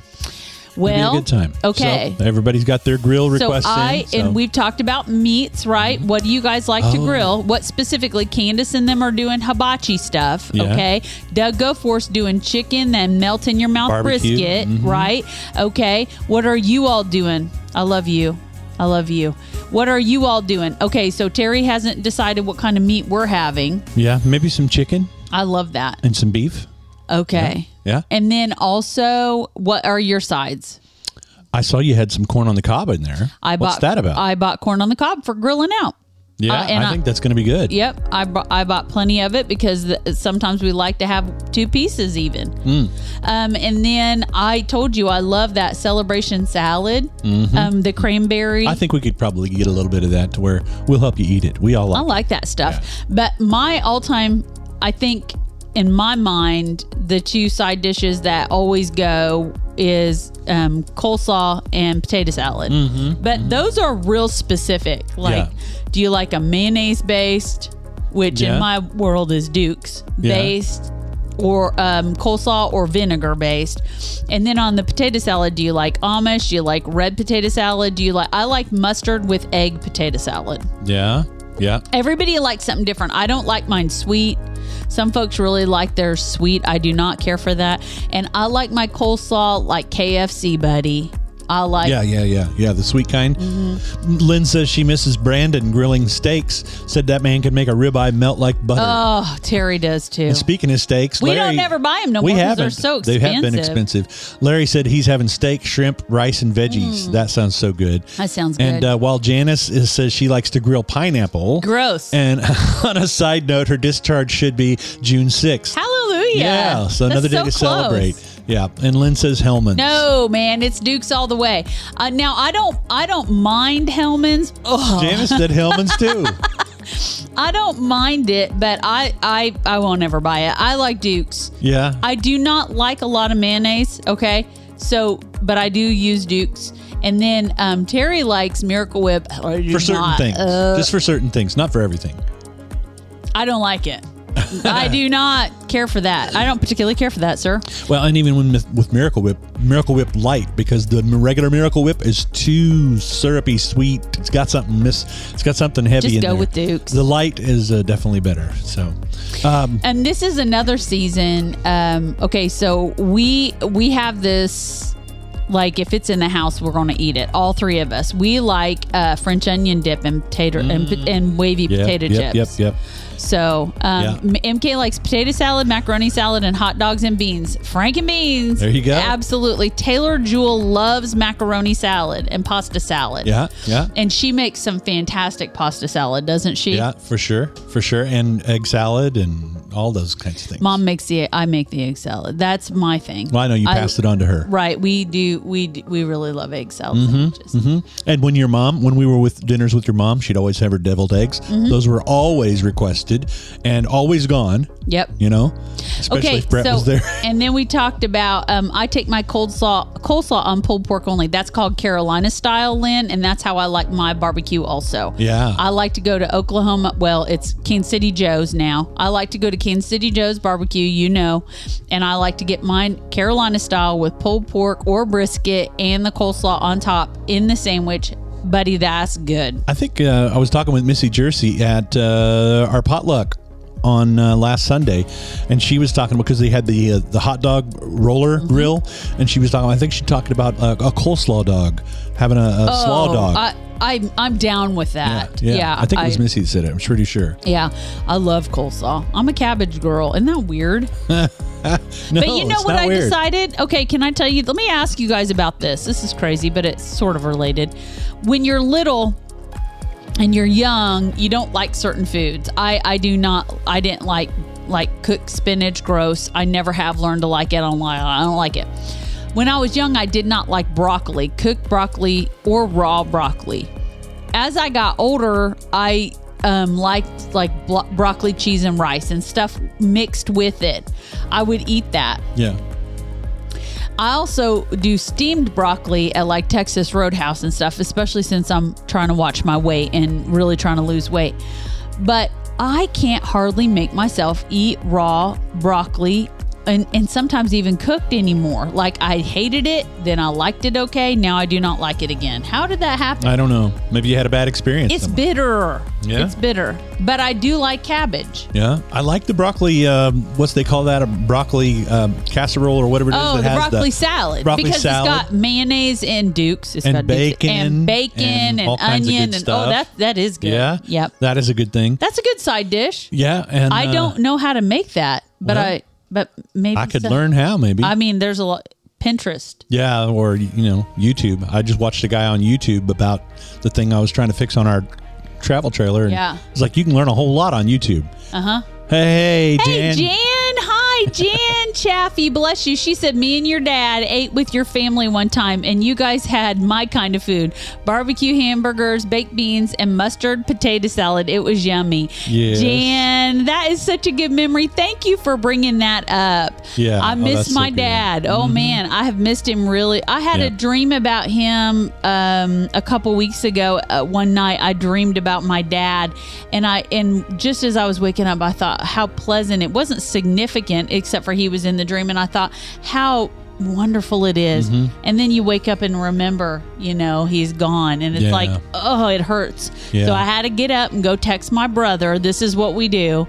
Well,
good time.
Okay.
So everybody's got their grill requests.
So I
in. so-
and we've talked about meats, right? What do you guys like to
Oh.
grill? What specifically? Candace and them are doing hibachi stuff.
Yeah.
Okay. Doug Goforth's doing chicken and melt in your mouth
Barbecue.
brisket,
Mhm.
right? Okay. What are you all doing? I love you. I love you. What are you all doing? Okay, so Terry hasn't decided what kind of meat we're having.
yeah, maybe some chicken
I love that.
and some beef.
Okay.
Yeah.
And then also, what are your sides?
I saw you had some corn on the cob in there.
I
What's
bought
that about?
I bought corn on the cob for grilling out.
yeah,
uh, and
I,
I-
think that's going to be good.
Yep, I bought, I bought plenty of it because the, sometimes we like to have two pieces even.
Hmm.
Um, and then I told you I love that celebration salad, um, the cranberry.
Mm-hmm. I think we could probably get a little bit of that to where we'll help you eat it. We all
I
like.
like that stuff. But my all time, I think in my mind, the two side dishes that always go is um, coleslaw and potato salad. But those are real specific. Like,
Mm-hmm. Yeah.
do you like a mayonnaise based, which
Yeah.
in my world is Duke's
Yeah.
based? Or um, coleslaw or vinegar based, and then on the potato salad, do you like Amish? Do you like red potato salad? Do you like? I like mustard with egg potato salad
Yeah, yeah.
everybody likes something different. I don't like mine sweet. Some folks really like their sweet. I do not care for that. And I like my coleslaw like KFC, buddy. I like
Yeah, yeah, yeah, yeah. The sweet kind.
Mm-hmm.
Lynn says she misses Brandon grilling steaks. Said that man can make a ribeye melt like butter.
Oh, Terry does too.
and speaking of steaks,
We
Larry,
don't never buy 'em no
we
more
haven't.
they're so
They have been
expensive.
expensive. Larry said he's having steak, shrimp, rice, and veggies. That sounds so good.
Mm. That sounds
And uh, while Janice is, says she likes to grill pineapple.
Gross.
And on a side note, her discharge should be June 6th.
Hallelujah.
Yeah, so
That's
another day
so
to
close.
celebrate. Yeah, and Lynn says Hellmann's.
No, man, it's Duke's all the way. Uh, now I don't, I don't mind Hellmann's. Oh,
Janice did Hellmann's too.
I don't mind it, but I, I, I won't ever buy it. I like Duke's.
Yeah.
I do not like a lot of mayonnaise. Okay, so but I do use Duke's, and then um, Terry likes Miracle Whip
for certain
not.
things.
Uh,
Just for certain things, not for everything.
I don't like it. I do not care for that. I don't particularly care for that, sir.
Well, and even when with, with Miracle Whip, Miracle Whip light because the regular Miracle Whip is too syrupy, sweet. It's got something miss. It's got something heavy.
Just
in
go
there.
with Dukes.
The light is uh, definitely better. So, um,
And this is another season. Um, okay, so we we have this like if it's in the house, we're going to eat it. All three of us. We like uh, French onion dip and potato and, and wavy
yeah,
potato
yep,
chips.
Yep, yep.
So um,
Yeah.
MK likes potato salad, macaroni salad, and hot dogs and beans. Frank and beans.
There you go.
Absolutely. Taylor Jewel loves macaroni salad and pasta salad.
Yeah, yeah.
And she makes some fantastic pasta salad, doesn't she?
Yeah, for sure, for sure, and egg salad and all those kinds of things.
Mom makes the I make the egg salad. That's my thing.
well, I know you passed it on to her.
Right. We do. We do, we really love egg salad
Mm-hmm,
sandwiches.
And when your mom, when we were with dinners with your mom, she'd always have her deviled eggs.
Mm-hmm.
Those were always requested and always gone.
Yep.
You know, especially
Okay,
if Brett
so
was there.
and then we talked about um, I take my cold slaw coleslaw on pulled pork only. That's called Carolina style, Lynn, and that's how I like my barbecue. Also,
Yeah.
I like to go to Oklahoma. Well, it's Kansas City Joe's now. I like to go to Kansas City Joe's barbecue, you know, and I like to get mine Carolina style with pulled pork or brisket and the coleslaw on top in the sandwich. Buddy, that's good.
I think uh, I was talking with Missy Jersey at uh, our potluck on uh, last Sunday, and she was talking because they had the uh, the hot dog roller
Mm-hmm.
grill, and she was talking. I think she talked about uh, a coleslaw dog having a, a slaw dog.
Oh, I, I, I'm down with that.
yeah,
Yeah,
I think it was Missy that said it. I'm pretty sure.
Yeah, I love coleslaw. I'm a cabbage girl. Isn't that weird?
No,
but you know what I
weird.
decided? Okay, can I tell you? Let me ask you guys about this. This is crazy, but it's sort of related. When you're little and you're young, you don't like certain foods. I I do not. I didn't like like cooked spinach. Gross. I never have learned to like it. I don't like. I don't like it. When I was young, I did not like broccoli, cooked broccoli or raw broccoli. As I got older, I um, liked like blo- broccoli, cheese, and rice and stuff mixed with it. I would eat that.
Yeah.
I also do steamed broccoli at like Texas Roadhouse and stuff, especially since I'm trying to watch my weight and really trying to lose weight. But I can't hardly make myself eat raw broccoli and, and sometimes even cooked anymore. Like I hated it, then I liked it okay. Now I do not like it again. How did that happen?
I don't know. Maybe you had a bad experience.
It's
somewhere.
bitter.
Yeah?
It's bitter. But I do like cabbage.
Yeah, I like the broccoli. Um, what's they call that? A broccoli um, casserole or whatever it is.
Oh,
that
the
has
broccoli salad.
broccoli
because
salad.
it's got mayonnaise and Dukes. It's
And
got Dukes
bacon
and bacon
and
and,
all kinds of
onion and oh, that that is good.
Yeah.
Yep.
That is a good thing.
That's a good side dish.
Yeah, and
I
uh,
don't know how to make that, but
well,
I but maybe
I could
so-
learn how maybe.
I mean, there's a lot Pinterest.
yeah, or you know, YouTube. I just watched a guy on YouTube about the thing I was trying to fix on our travel trailer. And
Yeah.
it's like you can learn a whole lot on YouTube.
Uh huh.
Hey,
Hey,
Jan.
Jan. Hi, Jan Chaffee. Bless you. She said, Me and your dad ate with your family one time, and you guys had my kind of food barbecue hamburgers, baked beans, and mustard potato salad. It was yummy.
Yes.
Jan, that is such a good memory. Thank you for bringing that up.
Yeah.
I
Oh,
miss
so
my
good.
dad. Oh, man. I have missed him really. I had
Yeah.
a dream about him um, a couple weeks ago. Uh, one night, I dreamed about my dad, and I and just as I was waking up, I thought how pleasant. It wasn't significant, except for he was in the dream, and I thought how wonderful it is.
Mm-hmm.
And then you wake up and remember, you know, he's gone, and it's
Yeah.
like, oh, it hurts.
Yeah.
So I had to get up and go text my brother. This is what we do.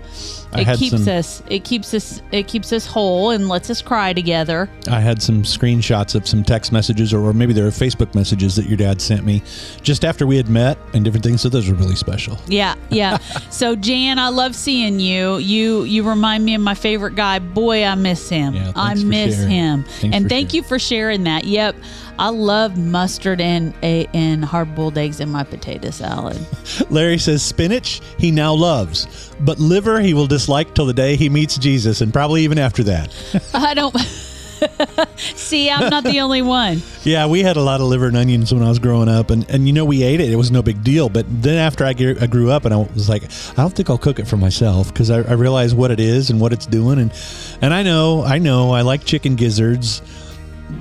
I
It keeps
some-
us. It keeps us. It keeps us whole and lets us cry together.
I had some screenshots of some text messages, or, or maybe there were Facebook messages that your dad sent me just after we had met and different things. So those were really special.
Yeah, yeah. so Jan, I love seeing you. You you remind me of my favorite guy. Boy, I miss him.
Yeah,
I miss
sharing.
him.
Thanks
and thank
sharing.
you for sharing that. Yep. I love mustard and a and hard boiled eggs in my potato salad.
Larry says spinach he now loves, but liver he will dislike till the day he meets Jesus, and probably even after that.
I don't See, I'm not the only one.
Yeah, we had a lot of liver and onions when I was growing up, and, and you know we ate it. It was no big deal. But then after I, ge- I grew up, and I was like, I don't think I'll cook it for myself because I, I realize what it is and what it's doing, and and I know I know I like chicken gizzards.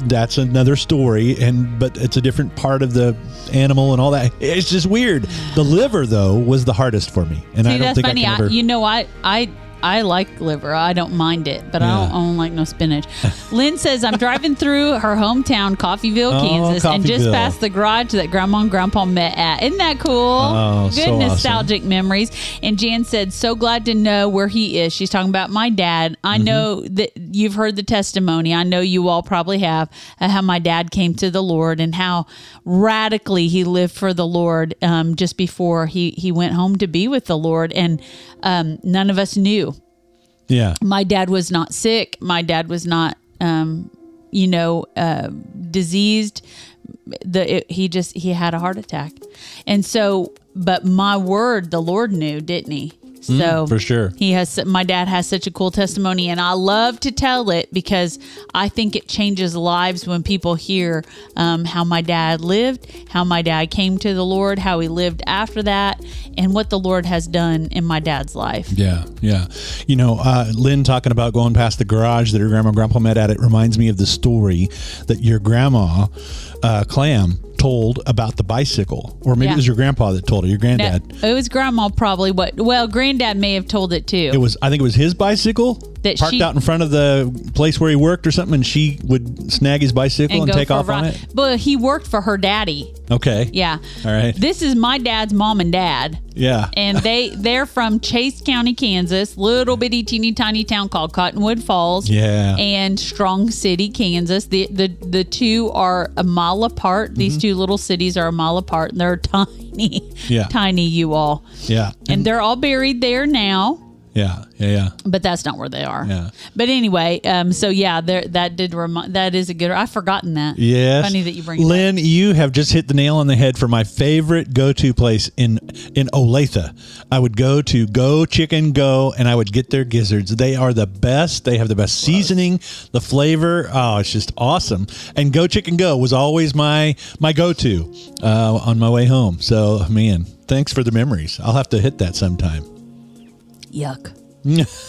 That's another story, and but it's a different part of the animal and all that. It's just weird. The liver though was the hardest for me, and I don't
that's
think
funny.
I
I
can ever.
you know, I I I like liver. I don't mind it, but I, don't,
Yeah.
I don't like no spinach. Lynn says I'm driving through her hometown, Coffeyville,
Oh,
Kansas, and just
Coffeyville.
past the garage that Grandma and Grandpa met at. Isn't that cool?
Oh,
Good
so awesome.
nostalgic memories. And Jan said, "So glad to know where he is." She's talking about my dad. I
Mm-hmm.
know that you've heard the testimony. I know you all probably have uh, how my dad came to the Lord and how radically he lived for the Lord um, just before he he went home to be with the Lord, and um, none of us knew
Yeah.
my dad was not sick. My dad was not, um, you know, uh, diseased. The it, he just he had a heart attack, and so. But my word, the Lord knew, didn't he? So
Mm, for sure.
he has. My dad has such a cool testimony, and I love to tell it because I think it changes lives when people hear um, how my dad lived, how my dad came to the Lord, how he lived after that, and what the Lord has done in my dad's life.
Yeah, yeah. You know, uh, Lynn talking about going past the garage that her grandma and grandpa met at, it reminds me of the story that your grandma, uh, Clam, told about the bicycle. Or maybe
Yeah.
it was your grandpa that told her, your granddad.
it was grandma probably what well granddad may have told it too
It was, I think it was his bicycle
That
parked
she-
out in front of the place where he worked or something, and she would snag his bicycle and, take off on it.
but he worked for her daddy
Okay.
yeah
All right.
this is my dad's mom and dad
Yeah.
and they they're from chase county kansas little bitty teeny tiny town called cottonwood falls
Yeah.
and strong city kansas the the, the two are a mile apart these
Mm-hmm.
two little cities are a mile apart and they're tiny
Yeah.
tiny you all
yeah.
and they're all buried there now
yeah. Yeah. Yeah.
but that's not where they are.
Yeah.
But anyway, um, so yeah, there that did remind that is a good. I've forgotten that.
Yes.
funny that you bring. it up.
Lynn, you have just hit the nail on the head for my favorite go-to place in in Olathe. I would go to Go Chicken Go, and I would get their gizzards. They are the best. They have the best seasoning, the flavor. Oh, it's just awesome. And Go Chicken Go was always my my go-to uh, on my way home. So, man, thanks for the memories. I'll have to hit that sometime.
Yuck.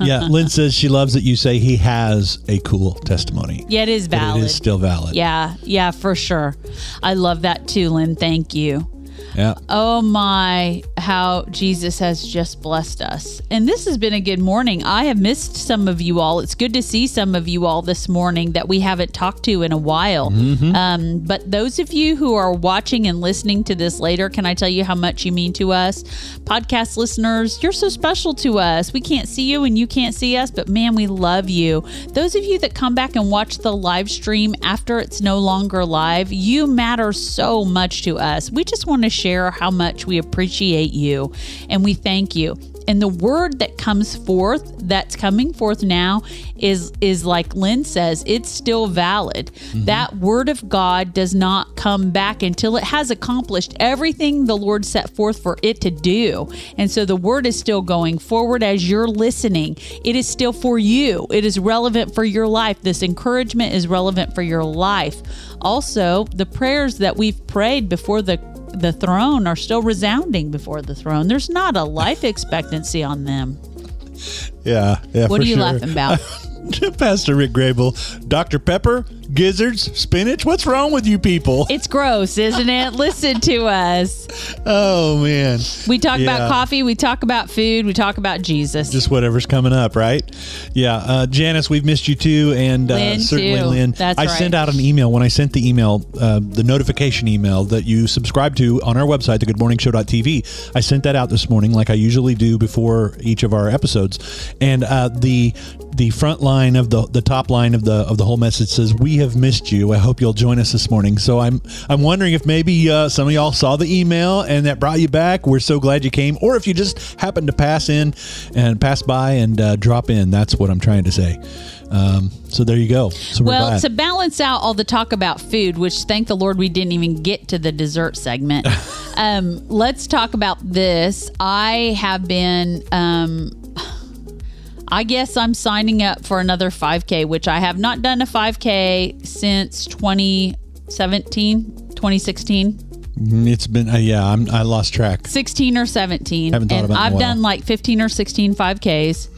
Yeah, Lynn says she loves that you say he has a cool testimony.
Yeah, it is
That
valid.
It is still valid.
yeah, yeah, for sure. I love that too, Lynn. Thank you.
Yeah.
Oh my, how Jesus has just blessed us. And this has been a good morning. I have missed some of you all. It's good to see some of you all this morning that we haven't talked to in a while. Um, but those of you who are watching and listening to this later, can I tell you how much you mean to us? Podcast listeners, you're so special to us. We can't see you and you can't see us, but man, we love you. Those of you that come back and watch the live stream after it's no longer live, you matter so much to us. We just want to share how much we appreciate you and we thank you. And the word that comes forth, that's coming forth now, is is like Lynn says, it's still valid. Mm-hmm. That word of God does not come back until it has accomplished everything the Lord set forth for it to do. And so the word is still going forward as you're listening. It is still for you. It is relevant for your life. This encouragement is relevant for your life. Also, the prayers that we've prayed before the the throne are still resounding before the throne. There's not a life expectancy on them.
Yeah, yeah.
What are you
sure.
laughing about?
Pastor Rick Grable, Dr. Pepper, gizzards, spinach. What's wrong with you people?
It's gross, isn't it? Listen to us.
Oh man,
We talk
Yeah.
about coffee, we talk about food, we talk about Jesus.
just whatever's coming up, right? Yeah, uh, Janice, we've missed you too, and uh, certainly
too.
Lynn.
That's
I
right.
sent out an email when I sent the email, uh, the notification email that you subscribe to on our website, thegoodmorningshow.tv. I sent that out this morning, like I usually do before each of our episodes, and uh, the the front line of the the top line of the of the whole message says, "We have missed you. I hope you'll join us this morning." So I'm I'm wondering if maybe uh, some of y'all saw the email and that brought you back. We're so glad you came, or if you just happened to pass in and pass by and uh, drop in. That's what I'm trying to say. Um, so there you go. So
well,
glad.
to balance out all the talk about food, which thank the Lord we didn't even get to the dessert segment, um, let's talk about this. I have been, um, I guess I'm signing up for another 5K, which I have not done a 5K since 2017, 2016.
Mm, it's been uh, yeah. I'm, I lost track.
16 or 17
Haven't thought
and
about it in a
i've done like 15 or 16 5ks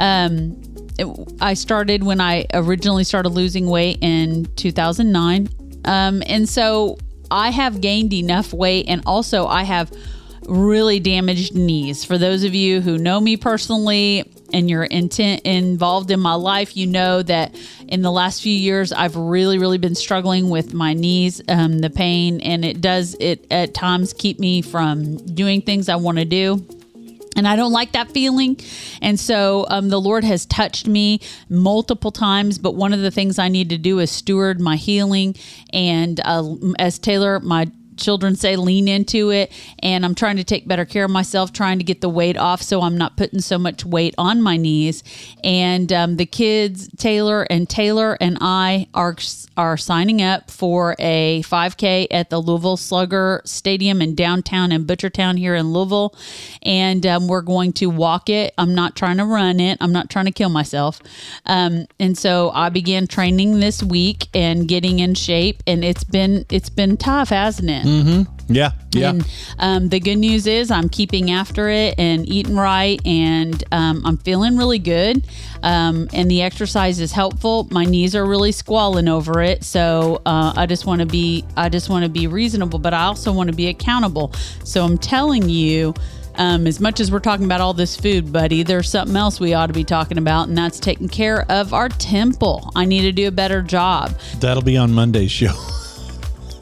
um it- i started when i originally started losing weight in 2009 um and so i have gained enough weight and also i have really damaged knees. For those of you who know me personally and you're intent involved in my life, you know that in the last few years I've really, really been struggling with my knees, um, the pain, and it does it at times keep me from doing things I want to do and I don't like that feeling. And so um, the Lord has touched me multiple times. But one of the things I need to do is steward my healing. And uh, as Taylor, my children say lean into it. And i'm trying to take better care of myself trying to get the weight off so i'm not putting so much weight on my knees. And um, the kids taylor and taylor and i are are signing up for a 5k at the louisville slugger stadium in downtown in butchertown here in louisville. And um, we're going to walk it. I'm not trying to run it. I'm not trying to kill myself. Um, and so i began training this week and getting in shape. And it's been it's been tough hasn't it
Mm-hmm. Yeah. Yeah.
And um, the good news is I'm keeping after it and eating right, and um, I'm feeling really good. Um, and the exercise is helpful. My knees are really squalling over it, so uh, I just want to be I just want to be reasonable, but I also want to be accountable. So I'm telling you. Um, as much as we're talking about all this food, buddy, there's something else we ought to be talking about, and that's taking care of our temple. I need to do a better job.
That'll be on Monday's show.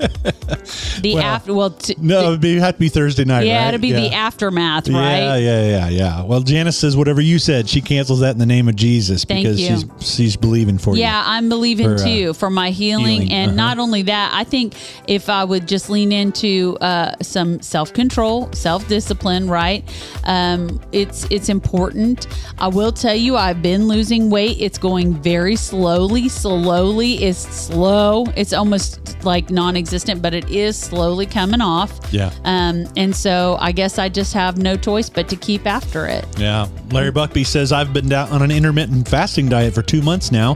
the well, after well t-
no it'd be, have to be thursday night
yeah
right?
it'd be
yeah.
the aftermath right
yeah yeah yeah yeah well janice says whatever you said she cancels that in the name of jesus
Thank
because
you.
she's she's believing for you
yeah i'm believing for, uh, too for my healing, healing. and uh-huh. not only that i think if i would just lean into uh, some self-control self-discipline right um, it's it's important i will tell you i've been losing weight it's going very slowly slowly is slow it's almost like non-existent existent, but it is slowly coming off.
Yeah.
Um, and so I guess I just have no choice but to keep after it.
Yeah. Larry Buckby says I've been down on an intermittent fasting diet for two months now.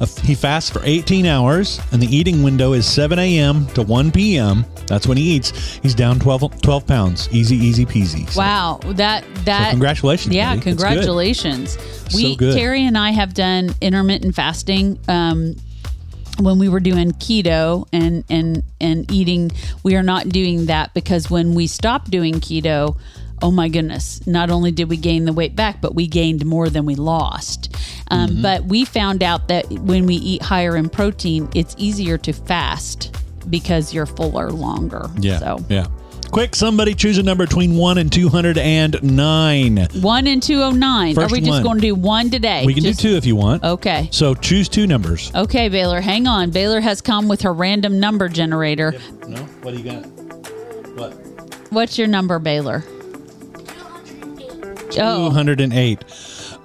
Uh, he fasts for 18 hours, and the eating window is 7 a.m. to 1 p.m. That's when he eats. He's down 12, 12 pounds. Easy, easy peasy.
So. Wow. That that.
So congratulations.
Yeah.
Buddy.
Congratulations. We
so.
Terry and I have done intermittent fasting. Um, when we were doing keto and and and eating we are not doing that because when we stopped doing keto oh my goodness not only did we gain the weight back but we gained more than we lost. Um, mm-hmm. but we found out that when we eat higher in protein it's easier to fast because you're fuller longer.
Yeah
so
yeah Quick, somebody choose a number between 1 and 209.
1 and 209.
First
Are we just
one.
going to do one today?
We can
Just-
do two if you want.
Okay.
So choose two numbers.
Okay, Baylor, hang on. Baylor has come with her random number generator.
No? What do you got? What?
What's your number, Baylor? Oh,
208.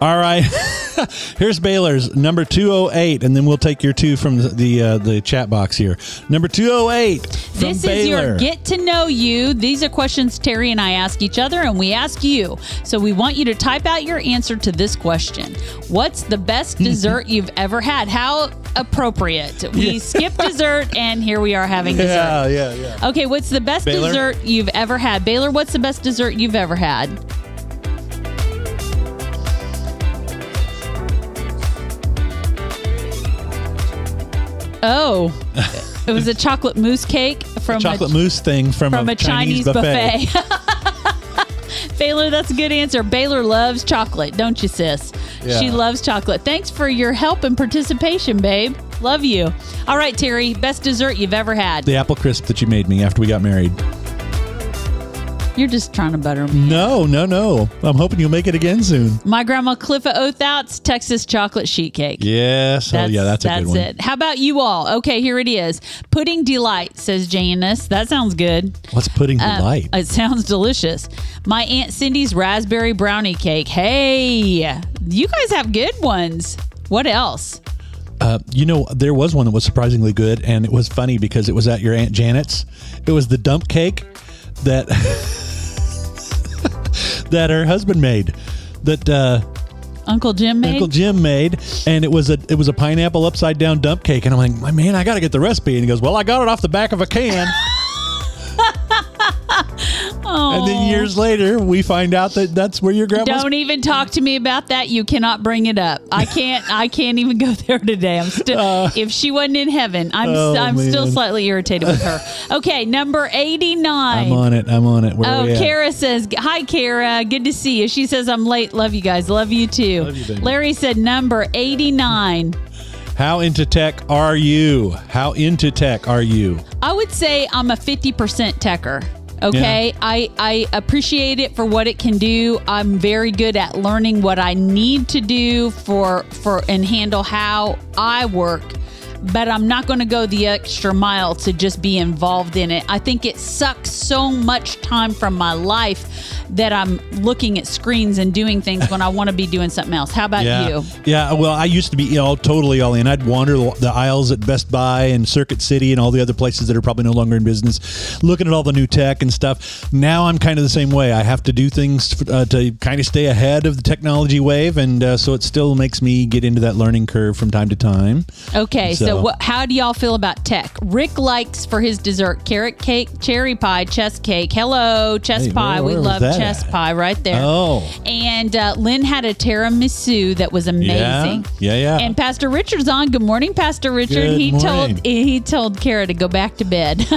All right. Here's Baylor's number 208, and then we'll take your two from the the, uh, the chat box here. Number 208. From
this
Baylor.
is your get to know you. These are questions Terry and I ask each other, and we ask you. So we want you to type out your answer to this question What's the best dessert you've ever had? How appropriate. We
Yeah.
skip dessert, and here we are having dessert.
Yeah, yeah, yeah.
Okay, what's the best
Baylor?
dessert you've ever had? Baylor, what's the best dessert you've ever had? Oh, it was a chocolate mousse cake from a
Chocolate
a,
mousse thing from,
from a Chinese, buffet. Baylor, that's a good answer. Baylor loves chocolate, don't you, sis?
Yeah.
She loves chocolate. Thanks for your help and participation, babe. Love you. All right, Terry, best dessert you've ever had.
The apple crisp that you made me after we got married.
You're just trying to butter me.
No, no, no. I'm hoping you'll make it again soon.
My grandma Cliffa Oathouts Texas chocolate sheet cake.
Yes. oh, yeah, that's a good one.
it. How about you all? Okay, here it is. Pudding delight says Janice. That sounds good.
What's pudding
Uh,
delight?
It sounds delicious. My aunt Cindy's raspberry brownie cake. Hey, you guys have good ones. What else?
Uh, you know, there was one that was surprisingly good, and it was funny because it was at your Aunt Janet's. It was the dump cake that that her husband made. That uh,
Uncle Jim made.
Uncle Jim made, and it was a it was a pineapple upside down dump cake. And I'm like, my man, I got to get the recipe. And he goes, well, I got it off the back of a can. And then years later, we find out that that's where your grandma's.
Don't even talk to me about that. You cannot bring it up. I can't. I can't even go there today. I'm still. if she wasn't in heaven, I'm.
Uh, Oh,
I'm still slightly irritated with her. Okay, number eighty nine.
I'm on it. I'm on it. Where
Oh? Kara says, Hi, Kara. Good to see you. She says, I'm late. Love you guys. Love you too.
Love you.
Larry said, Number 89.
How into tech are you? How into tech are you?
I would say I'm a 50% techer. Okay. I, I appreciate it for what it can do. I'm very good at learning what I need to do for for and handle how I work. But I'm not going to go the extra mile to just be involved in it. I think it sucks so much time from my life that I'm looking at screens and doing things when I want to be doing something else. How about
Yeah,
you?
yeah. Well, I used to be all totally all in. I'd wander the aisles at Best Buy and Circuit City and all the other places that are probably no longer in business, looking at all the new tech and stuff. Now I'm kind of the same way. I have to do things uh, to kind of stay ahead of the technology wave, and uh, so it still makes me get into that learning curve from time to time.
Okay, so,
So-
what, how do y'all feel about tech? Rick likes for his dessert carrot cake, cherry pie, chess cake. Hello, chess
Hey,
pie.
where-
we
where was
love chess
at?
pie right there.
Oh.
And uh, Lynn had a tiramisu that was amazing.
Yeah, yeah, yeah.
And Pastor Richard's on. Good morning, Pastor Richard.
Good
he
morning.
told he told Kara to go back to bed.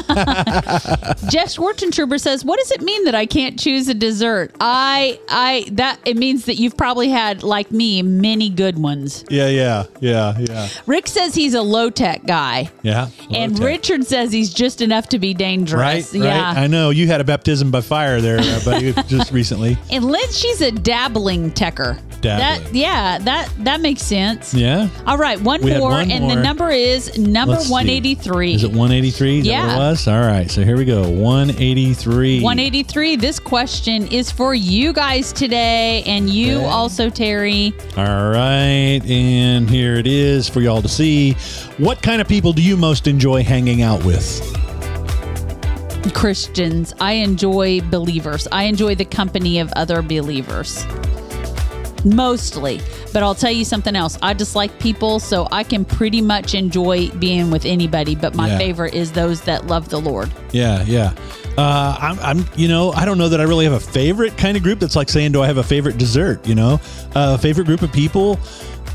Jeff Schwartzentruber says, "What does it mean that I can't choose a dessert? I I that it means that you've probably had like me many good ones."
Yeah, yeah, yeah, yeah,
Rick says he's a low tech guy.
yeah.
And
tech.
Richard says he's just enough to be dangerous.
Right,
Yeah.
right. I know you had a baptism by fire there, uh, buddy, just recently.
and Lynn, she's a dabbling techer.
Dabbling.
That yeah, that that makes sense.
Yeah.
All right, one
We
more,
one
and
more.
the number is number
Let's see.
one eighty three.
Is it 183? Is
Yeah.
was? All right. So here we go. 183.
183. This question is for you guys today, and you
Okay.
also, Terry.
All right. And here it is for y'all to see. What kind of people do you most enjoy hanging out with?
Christians. I enjoy believers. I enjoy the company of other believers. Mostly. But I'll tell you something else. I just like people, so I can pretty much enjoy being with anybody. But my
Yeah.
favorite is those that love the Lord.
Yeah, yeah. Uh, I'm, I'm, you know, I don't know that I really have a favorite kind of group. That's like saying, do I have a favorite dessert? You know, a favorite group of people.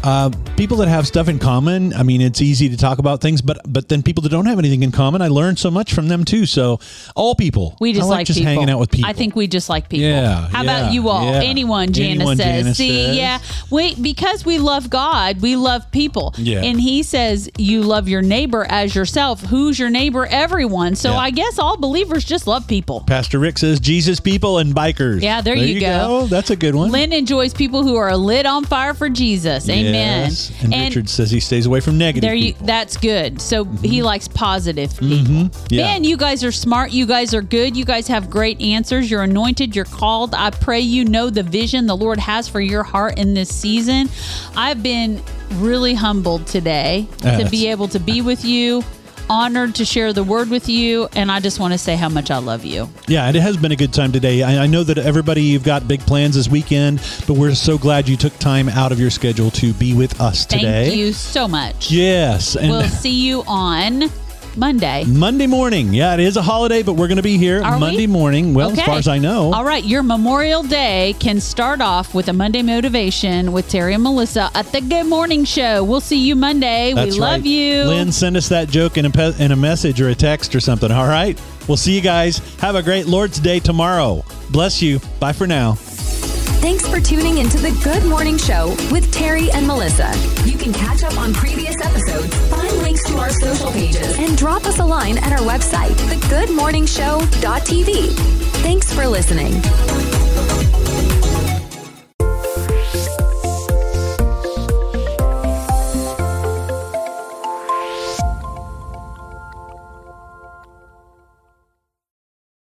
Uh, people that have stuff in common. I mean, it's easy to talk about things, but but then people that don't have anything in common, I learn so much from them too. So all people.
We just
I
like,
like, just
people.
hanging out with people.
I think we just like people.
Yeah,
How
yeah,
about you all?
yeah.
Anyone, Janice
Anyone,
says.
Janice
See,
says.
yeah. Wait, because we love God, we love people.
Yeah.
And he says you love your neighbor as yourself. Who's your neighbor? Everyone. So
Yeah.
I guess all believers just love people.
Pastor Rick says Jesus people and bikers.
Yeah, there you go.
That's a good one.
Lynn enjoys people who are lit on fire for Jesus. Amen.
Yes. And, Richard says he stays away from negative
there you
people.
that's good. So he likes positive people.
Mm-hmm. Yeah.
Man, you guys are smart. You guys are good. You guys have great answers. You're anointed. You're called. I pray you know the vision the Lord has for your heart in this season. I've been really humbled today to be able to be with you. Honored to share the word with you, and I just want to say how much I love you.
Yeah, and it has been a good time today. I, I know that everybody, you've got big plans this weekend, but we're so glad you took time out of your schedule to be with us today.
Thank you so much.
Yes. And
We'll see you on Monday.
Monday morning. Yeah, it is a holiday, but we're going to be here
Are we?
Monday morning. Well, as far as I know.
All right, your Memorial Day can start off with a Monday motivation with Terry and Melissa at the Good Morning Show. We'll see you Monday.
That's
we love
right.
you.
Lynn, send us that joke in a, pe- in a message or a text or something. All right. We'll see you guys. Have a great Lord's Day tomorrow. Bless you. Bye for now.
Thanks for tuning into the Good Morning Show with Terry and Melissa. You can catch up on previous episodes, find links to our social pages, and drop us a line at our website, thegoodmorningshow.tv. Thanks for listening.